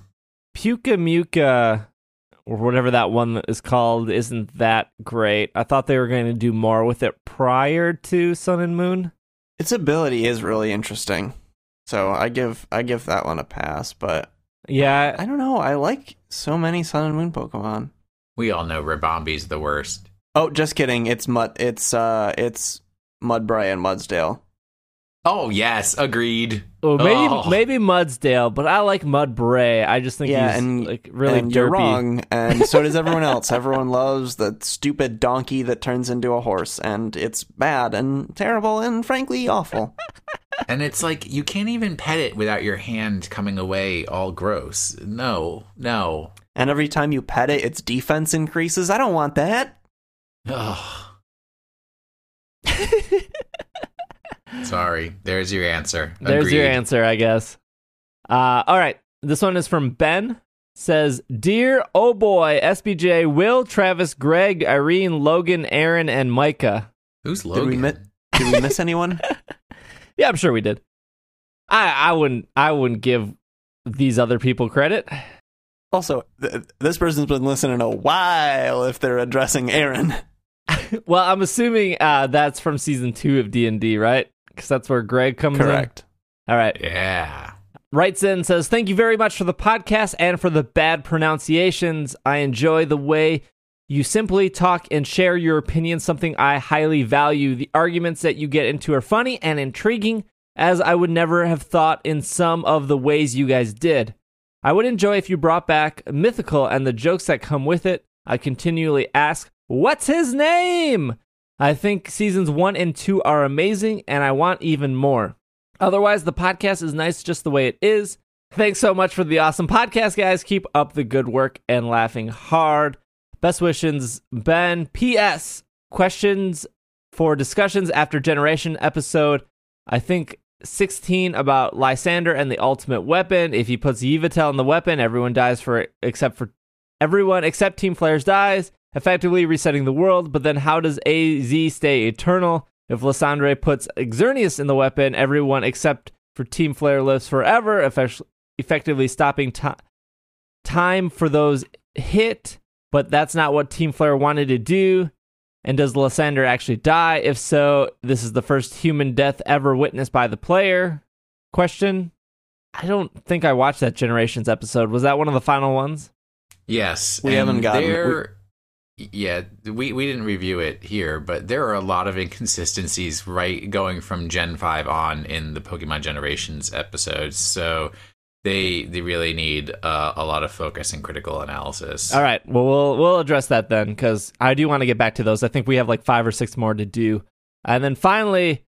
Pyukumuku, or whatever that one is called, isn't that great. I thought they were going to do more with it prior to Sun and Moon. Its ability is really interesting. So I give I give that one a pass, but Yeah, I don't know. I like so many Sun and Moon Pokemon. We all know Ribombee's the worst. Oh, just kidding. It's mud. It's uh, it's Mudbray and Mudsdale. Oh yes, agreed. Well, maybe Oh. maybe Mudsdale, but I like Mudbray. I just think Yeah, he's and- like really and derpy. you're wrong, and so does everyone else. Everyone loves the stupid donkey that turns into a horse, and it's bad and terrible and frankly awful. And it's like you can't even pet it without your hand coming away all gross. No, no. and every time you pet it, its defense increases. I don't want that. Ugh. (laughs) Sorry. There's your answer. There's your answer, I guess. Uh, all right, this one is from Ben. says, "Dear oh boy, SBJ, Will, Travis, Greg, Irene, Logan, Aaron, and Micah." Who's Did Logan? we miss? Did we miss anyone? (laughs) Yeah, I'm sure we did. I I wouldn't I wouldn't give these other people credit. Also, th- this person's been listening a while. If they're addressing Aaron, (laughs) Well, I'm assuming uh, that's from season two of D and D, right? Because that's where Greg comes in. correct. All right. yeah. Writes in says, Thank you very much for the podcast and for the bad pronunciations. I enjoy the way you simply talk and share your opinion, something I highly value. The arguments that you get into are funny and intriguing, as I would never have thought in some of the ways you guys did. I would enjoy if you brought back Mythical and the jokes that come with it. I continually ask, What's his name? I think seasons one and two are amazing, and I want even more. Otherwise, the podcast is nice just the way it is. Thanks so much for the awesome podcast, guys. Keep up the good work and laughing hard. Best wishes, Ben. P.S. Questions for discussions after Generation episode. I think 16 about Lysandre and the ultimate weapon. If he puts Yveltal in the weapon, everyone dies for it except for everyone except Team Flares dies, effectively resetting the world. But then how does AZ stay eternal? If Lysandre puts Xerneas in the weapon, everyone except for Team Flare lives forever, effect- effectively stopping ti- time for those hit. But that's not what Team Flare wanted to do. And does Lysandre actually die? If so, this is the first human death ever witnessed by the player. Question. I don't think I watched that Generations episode. Was that one of the final ones? Yes. We haven't gotten- there- Yeah, we we didn't review it here, but there are a lot of inconsistencies right going from Gen 5 on in the Pokemon Generations episodes. So they they really need uh, a lot of focus and critical analysis. All right. Well, we'll we'll address that then because I do want to get back to those. I think we have like five or six more to do, and then finally,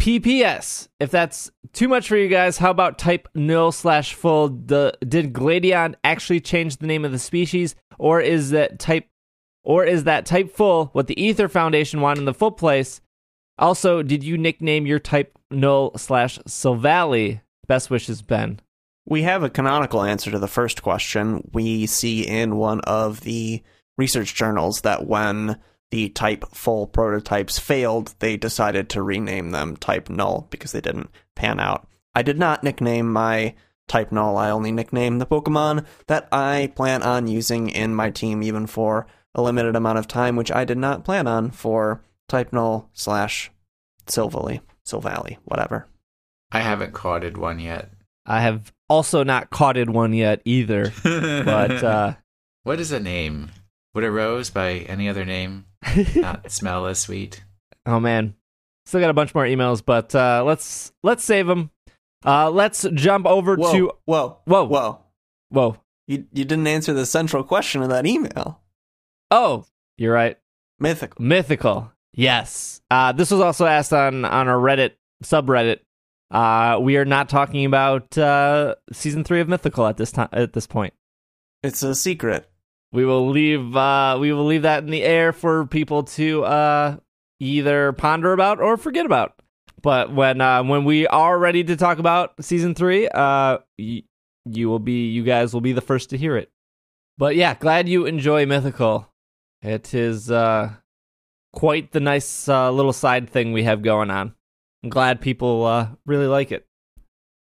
PPS. If that's too much for you guys, how about type nil slash full? The did Gladion actually change the name of the species, or is that type, or is that type full what the Ether Foundation wanted in the full place? Also, did you nickname your type null slash Silvally? Best wishes, Ben. We have a canonical answer to the first question. We see in one of the research journals that when the type full prototypes failed, they decided to rename them type null because they didn't pan out. I did not nickname my type null. I only nicknamed the Pokemon that I plan on using in my team, even for a limited amount of time, which I did not plan on for type null slash Silvally, Silvally, whatever. I haven't caught one yet. I have also not caught in one yet either, (laughs) but uh, what is a name? Would a rose by any other name (laughs) not smell as sweet? oh man, still got a bunch more emails, but uh, let's let's save them. Uh, let's jump over Whoa, to whoa, whoa whoa. whoa. You you didn't answer the central question of that email. Oh, you're right. Mythical. Mythical. Yes. Uh, this was also asked on on our Reddit subreddit. Uh, we are not talking about uh, season three of Mythical at this time. At this point, It's a secret. we will leave. Uh, we will leave that in the air for people to uh, either ponder about or forget about. But when uh, when we are ready to talk about season three, uh, y- you will be. You guys will be the first to hear it. But yeah, glad you enjoy Mythical. It is uh, quite the nice uh, little side thing we have going on. I'm glad people uh, really like it.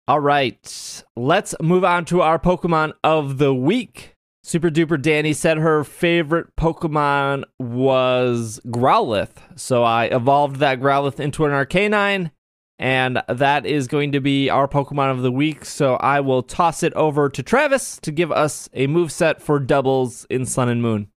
All right, let's move on to our Pokemon of the week. Super Duper Danny said her favorite Pokemon was Growlithe. So I evolved that Growlithe into an Arcanine, and that is going to be our Pokemon of the week. So I will toss it over to Travis to give us a move set for doubles in Sun and Moon.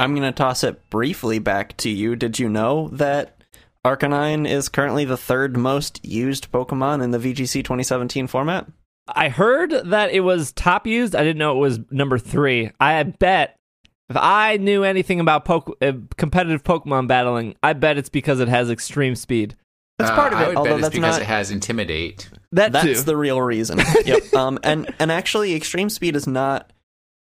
I'm going to toss it briefly back to you. Did you know that Arcanine is currently the third most used Pokemon in the VGC 2017 format? I heard that it was top used. I didn't know it was number three. I bet if I knew anything about poke- uh, competitive Pokemon battling, I bet it's because it has extreme speed. That's Uh, part of I it, would although bet it's that's because not. it has intimidate. That That's too. the real reason. (laughs) yep. Um, and and actually, extreme speed is not.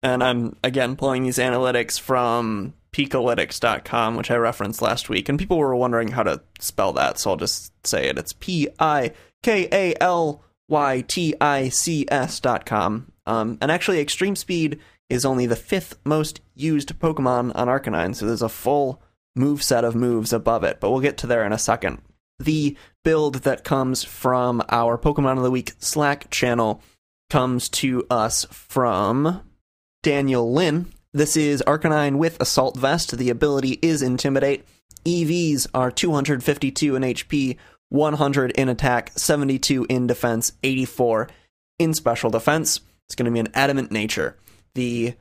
And I'm again pulling these analytics from Pikalytics.com, which I referenced last week, and people were wondering how to spell that, so I'll just say it. It's P I K A L Y T I C S dot com. Um, and actually, Extreme Speed is only the fifth most used Pokemon on Arcanine, so there's a full move set of moves above it, but we'll get to there in a second. The build that comes from our Pokemon of the Week Slack channel comes to us from Daniel Lynn. This is Arcanine with Assault Vest. The ability is Intimidate. EVs are 252 in HP, 100 in attack, 72 in defense, 84 in special defense. It's going to be an adamant nature. The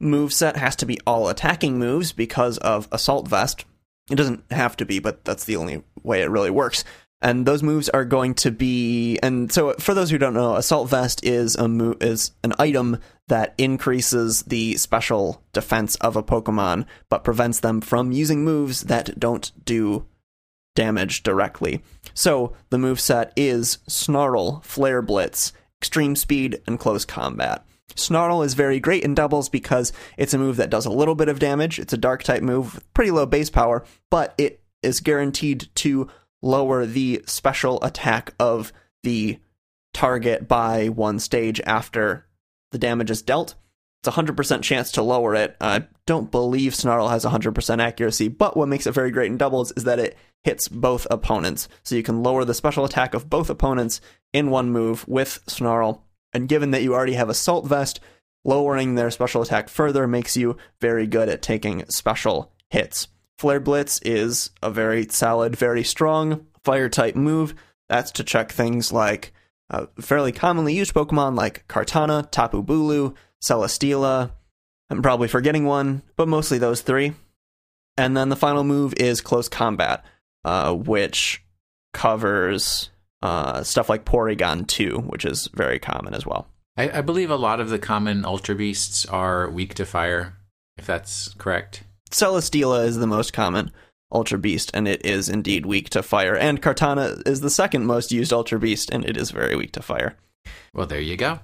move set has to be all attacking moves because of Assault Vest. It doesn't have to be, but that's the only way it really works. And those moves are going to be and so for those who don't know, Assault Vest is a mo- is an item that increases the special defense of a Pokemon but prevents them from using moves that don't do damage directly. So the move set is Snarl, Flare Blitz, Extreme Speed, and Close Combat. Snarl is very great in doubles because it's a move that does a little bit of damage. It's a dark type move with pretty low base power, but it is guaranteed to lower the special attack of the target by one stage after the damage is dealt. It's a 100% chance to lower it. I don't believe Snarl has 100% accuracy, but what makes it very great in doubles is that it hits both opponents. So you can lower the special attack of both opponents in one move with Snarl. And given that you already have Assault Vest, lowering their special attack further makes you very good at taking special hits. Flare Blitz is a very solid, very strong fire type move. That's to check things like uh, fairly commonly used Pokemon like Kartana, Tapu Bulu, Celesteela. I'm probably forgetting one, but mostly those three. And then the final move is Close Combat, uh, which covers uh, stuff like Porygon 2, which is very common as well. I, I believe a lot of the common Ultra Beasts are weak to fire, if that's correct. Celesteela is the most common Ultra Beast, and it is indeed weak to fire. And Kartana is the second most used Ultra Beast, and it is very weak to fire. Well, there you go.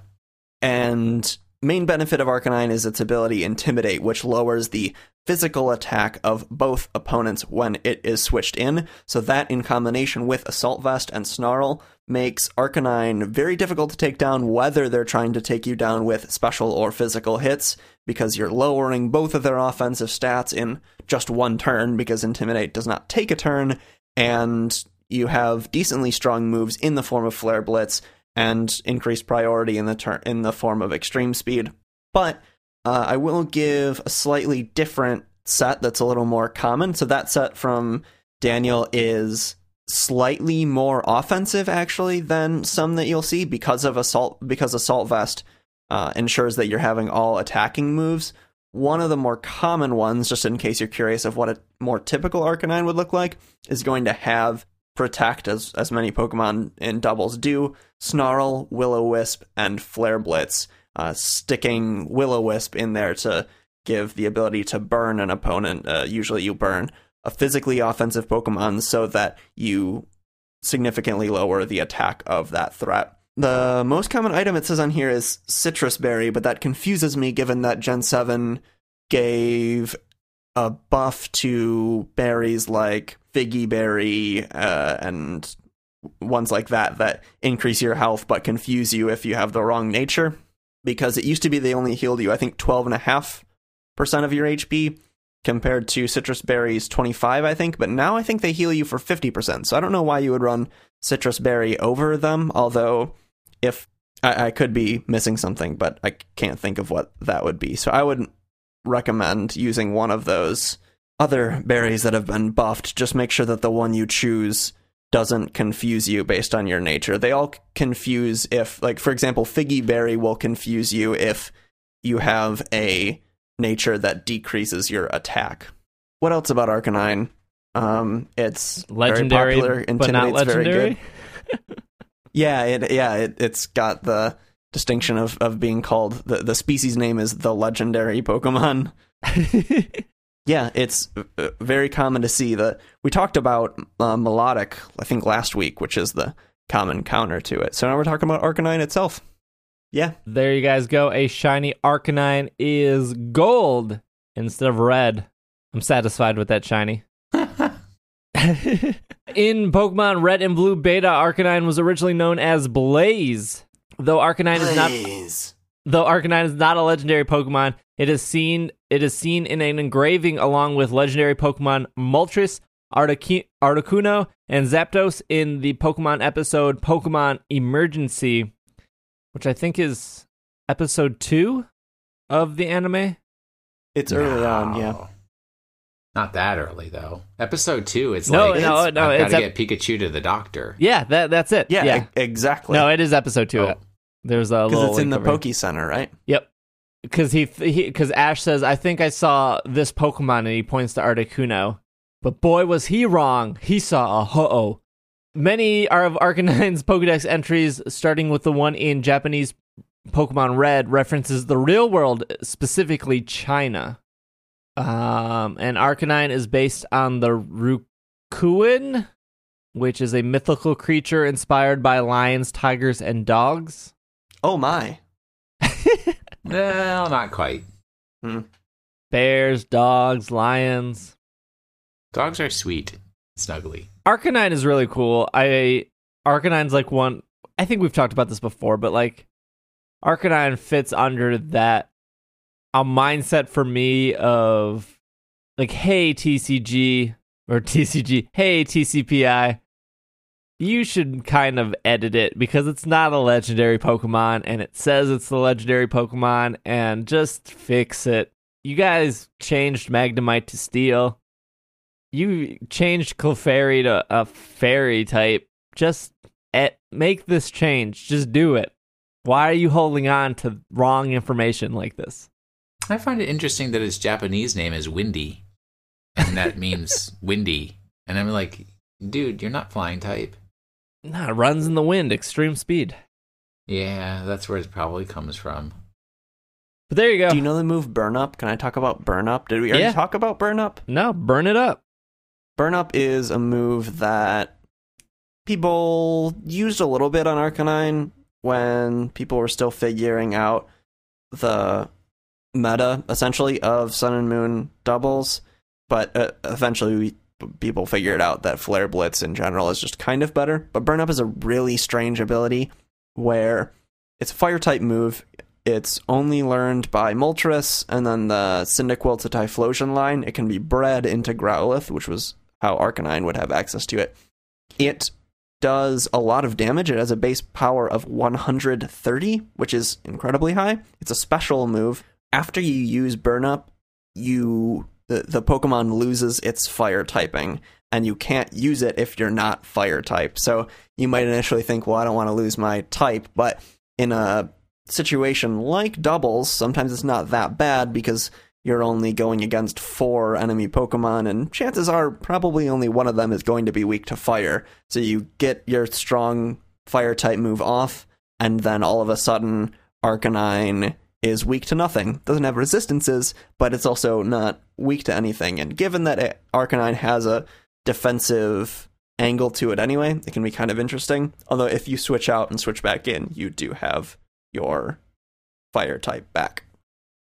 And main benefit of Arcanine is its ability Intimidate, which lowers the physical attack of both opponents when it is switched in. So that in combination with Assault Vest and Snarl makes Arcanine very difficult to take down whether they're trying to take you down with special or physical hits because you're lowering both of their offensive stats in just one turn because Intimidate does not take a turn and you have decently strong moves in the form of Flare Blitz and increased priority in the turn in the form of extreme speed. But uh, I will give a slightly different set that's a little more common. So that set from Daniel is slightly more offensive actually than some that you'll see because of assault because assault vest uh, ensures that you're having all attacking moves. One of the more common ones, just in case you're curious of what a more typical Arcanine would look like, is going to have protect as as many Pokemon in doubles do. Snarl, Will Wisp, and Flare Blitz, uh, sticking Will Wisp in there to give the ability to burn an opponent. Uh, usually, you burn a physically offensive Pokemon so that you significantly lower the attack of that threat. The most common item it says on here is Sitrus Berry, but that confuses me given that Gen 7 gave a buff to berries like Figgy Berry uh, and ones like that that increase your health but confuse you if you have the wrong nature. Because it used to be they only healed you, I think, 12.5% of your HP compared to Sitrus berries 25, I think. But now I think they heal you for 50%. So I don't know why you would run Sitrus Berry over them, although if I, I could be missing something, but I can't think of what that would be. So I wouldn't recommend using one of those other berries that have been buffed. Just make sure that the one you choose doesn't confuse you based on your nature. They all confuse if, like, for example, Figgy Berry will confuse you if you have a nature that decreases your attack. What else about Arcanine? Um, it's legendary, very popular. but not Intimidate's very legendary. good. (laughs) Yeah, it yeah it, it's got the distinction of, of being called the the species name is the legendary Pokemon. (laughs) Yeah, it's uh, very common to see that we talked about uh, Milotic, I think last week, which is the common counter to it. So now we're talking about Arcanine itself. Yeah, there you guys go. A shiny Arcanine is gold instead of red. I'm satisfied with that shiny. (laughs) In Pokemon Red and Blue Beta, Arcanine was originally known as Blaze. Though Arcanine is not Though Arcanine is not a legendary Pokemon, it is seen it is seen in an engraving along with legendary Pokemon Moltres, Articu- Articuno, and Zapdos in the Pokemon episode Pokemon Emergency, which I think is episode two of the anime. It's early on, yeah. Not that early though. Episode two, it's No, like no, no, I've it's got to ep- get Pikachu to the doctor. Yeah, that that's it. Yeah, Yeah. e- exactly. No, it is episode two. Oh. There's a because little it's in the link over Poke Center, right? Yep. Because he because Ash says, "I think I saw this Pokemon," and he points to Articuno. But boy, was he wrong! He saw a ho-oh. Many are of Arcanine's (laughs) Pokedex entries, starting with the one in Japanese Pokemon Red, references the real world, specifically China. Um, and Arcanine is based on the Rukuin, which is a mythical creature inspired by lions, tigers, and dogs. Oh my. (laughs) Well, not quite. Bears, dogs, lions. Dogs are sweet, snuggly. Arcanine is really cool. I Arcanine's like one. I think we've talked about this before, but like Arcanine fits under that a mindset for me of like, hey TCG or (laughs) TCG, hey TCPI, you should kind of edit it because it's not a legendary Pokemon and it says it's the legendary Pokemon and just fix it. You guys changed Magnemite to Steel. You changed Clefairy to a fairy type. Just et- make this change. Just do it. Why are you holding on to wrong information like this? I find it interesting that his Japanese name is Windy, and that means (laughs) windy. And I'm like, dude, you're not flying type. Nah, it runs in the wind, extreme speed. Yeah, that's where it probably comes from. But there you go. Do you know the move Burn Up? Can I talk about Burn Up? Did we already Yeah. talk about Burn Up? no, burn it up. Burn Up is a move that people used a little bit on Arcanine when people were still figuring out the meta, essentially, of Sun and Moon doubles. But uh, eventually, we, people figured out that Flare Blitz in general is just kind of better. But Burn Up is a really strange ability where it's a fire type move. It's only learned by Moltres, and then the Cyndaquil to Typhlosion line. It can be bred into Growlithe, which was how Arcanine would have access to it. It does a lot of damage. It has a base power of 130, which is incredibly high. It's a special move. After you use Burn Up, you the, the Pokemon loses its fire typing, and you can't use it if you're not fire type. So you might initially think, well, I don't want to lose my type, but in a situation like doubles, sometimes it's not that bad because you're only going against four enemy Pokemon, and chances are probably only one of them is going to be weak to fire. So you get your strong fire type move off, and then all of a sudden, Arcanine is weak to nothing. Doesn't have resistances, but it's also not weak to anything. And given that Arcanine has a defensive angle to it anyway, it can be kind of interesting. Although if you switch out and switch back in, you do have your fire type back.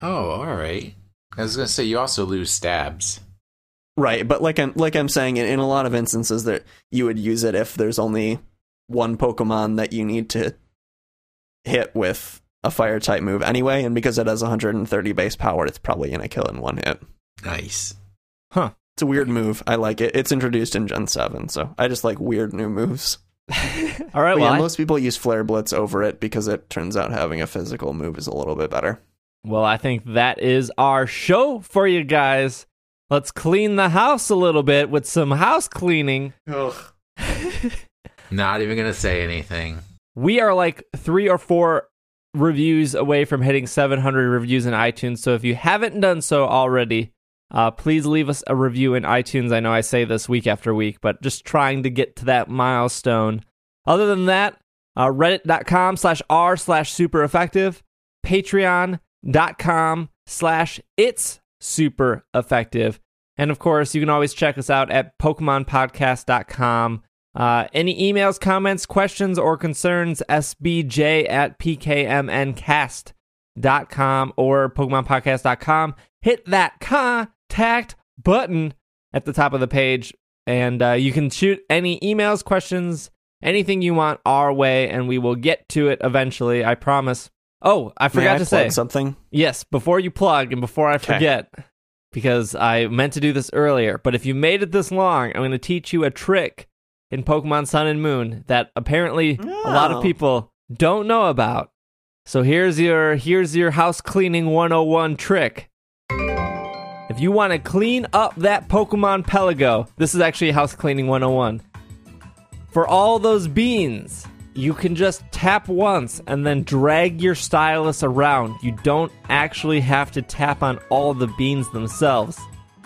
Oh, all right. I was gonna say you also lose stabs. Right, but like I'm like I'm saying, in, in a lot of instances, that you would use it if there's only one Pokemon that you need to hit with a fire type move anyway, and because it has 130 base power, it's probably gonna kill in one hit. Nice. Huh. It's a weird move. I like it. It's introduced in Gen 7, so I just like weird new moves. (laughs) All right, But well, yeah, I- most people use Flare Blitz over it because it turns out having a physical move is a little bit better. Well, I think that is our show for you guys. Let's clean the house a little bit with some house cleaning. Ugh. (laughs) Not even gonna say anything. we are like three or four reviews away from hitting 700 reviews in iTunes. So if you haven't done so already, uh, please leave us a review in iTunes. I know I say this week after week, but just trying to get to that milestone. Other than that, uh, reddit.com slash r slash super effective, patreon.com slash it's super effective. And of course, you can always check us out at PokemonPodcast.com. Uh, any emails, comments, questions, or concerns, sbj at pkmncast.com or PokemonPodcast.com. Hit that contact button at the top of the page, and uh, you can shoot any emails, questions, anything you want our way, and we will get to it eventually, I promise. Oh, I forgot I to plug say. something. Yes, before you plug and before I forget, because I meant to do this earlier, but if you made it this long, I'm going to teach you a trick in Pokemon Sun and Moon that apparently a lot Oh. of people don't know about. So here's your here's your house cleaning 101 trick. If you want to clean up that Pokemon Pelago, this is actually house cleaning 101. For all those beans, you can just tap once and then drag your stylus around. You don't actually have to tap on all the beans themselves.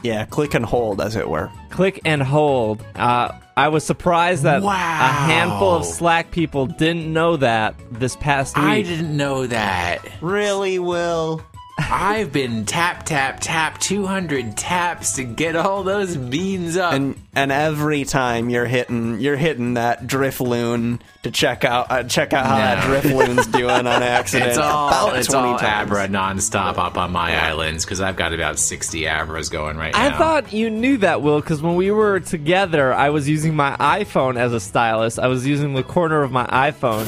Yeah, click and hold, as it were. Click and hold. Uh, I was surprised that Wow. a handful of Slack people didn't know that this past week. I didn't know that. Really, Will? I've been tap tap tap 200 taps to get all those beans up. And and every time you're hitting you're hitting that Drifloon to check out uh, check out how that No. Drifloon's doing on (laughs) accident. it's all About it's 20 all times. Abra nonstop up on my islands because I've got about 60 Abras going right now. I thought you knew that, Will, because when we were together, I was using my iPhone as a stylus. I was using the corner of my iPhone.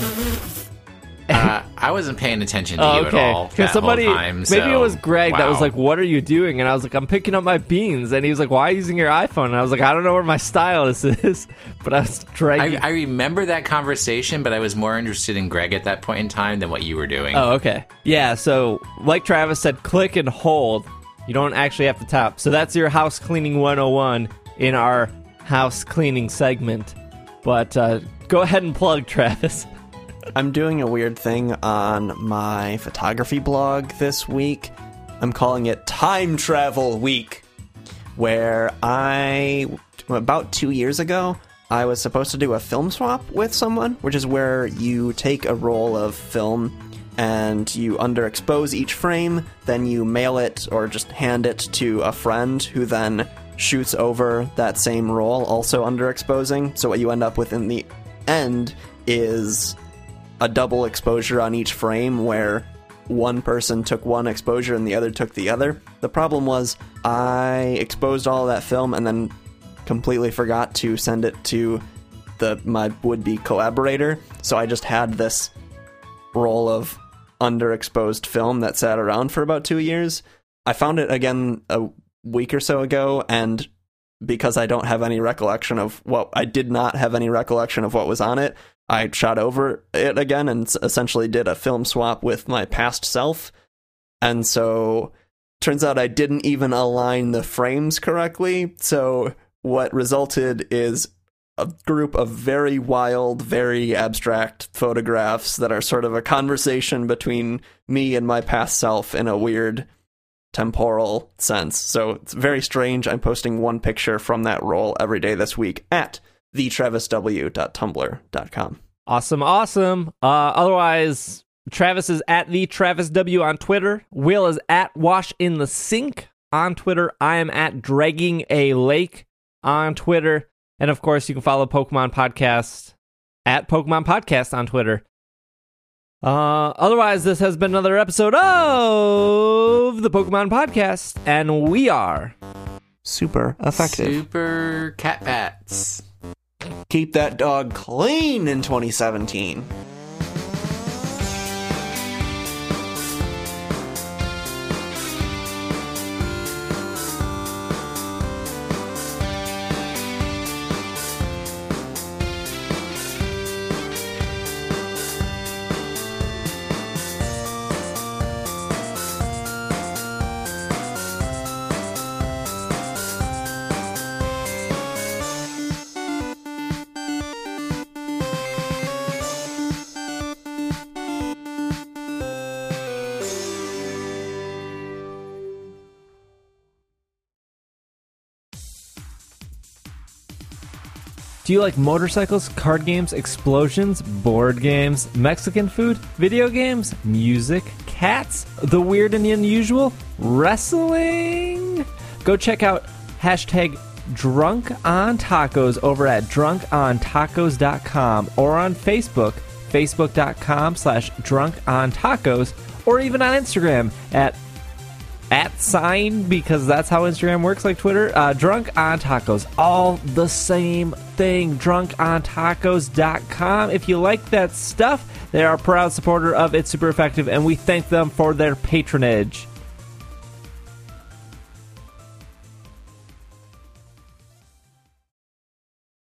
Uh, I wasn't paying attention to Oh, you okay. at all. that somebody, time, maybe it was Greg that was like, "What are you doing?" And I was like, "I'm picking up my beans." And he was like, "Why are you using your iPhone?" And I was like, "I don't know where my stylus (laughs) is," but I was I, dragging. I remember that conversation, but I was more interested in Greg at that point in time than what you were doing. oh, okay. Yeah. So, like Travis said, click and hold. You don't actually have to tap. So that's your house cleaning 101 in our house cleaning segment. But uh, go ahead and plug, (laughs) Travis. I'm doing a weird thing on my photography blog this week. I'm calling it Time Travel Week, where I, about two years ago, I was supposed to do a film swap with someone, which is where you take a roll of film and you underexpose each frame, then you mail it or just hand it to a friend who then shoots over that same roll, also underexposing. So what you end up with in the end is a double exposure on each frame where one person took one exposure and the other took the other. The problem was I exposed all that film and then completely forgot to send it to the my would-be collaborator. So I just had this roll of underexposed film that sat around for about 2 years. I found it again a week or so ago and because I don't have any recollection of what I did not have any recollection of what was on it, I shot over it again and essentially did a film swap with my past self. And so turns out I didn't even align the frames correctly. So what resulted is a group of very wild, very abstract photographs that are sort of a conversation between me and my past self in a weird temporal sense. So it's very strange. I'm posting one picture from that roll every day this week at thetravisw.tumblr.com. Awesome, awesome. Uh, otherwise, Travis is at the Travis W on Twitter. Will is at Wash in the Sink on Twitter. I am at Dragging a Lake on Twitter, and of course, you can follow Pokemon Podcast at Pokemon Podcast on Twitter. Uh, otherwise, this has been another episode of the Pokemon Podcast, and we are Super effective. Super cat bats. Keep that dog clean in 2017. Do you like motorcycles, card games, explosions, board games, Mexican food, video games, music, cats, the weird and the unusual, wrestling? Go check out hashtag drunk on tacos over at drunkontacos.com or on Facebook, facebook.com slash drunk on tacos, or even on Instagram at at sign because that's how Instagram works, like Twitter. Uh, Drunk on Tacos, all the same thing. DrunkOnTacos.com. If you like that stuff, they are a proud supporter of It's Super Effective, and we thank them for their patronage.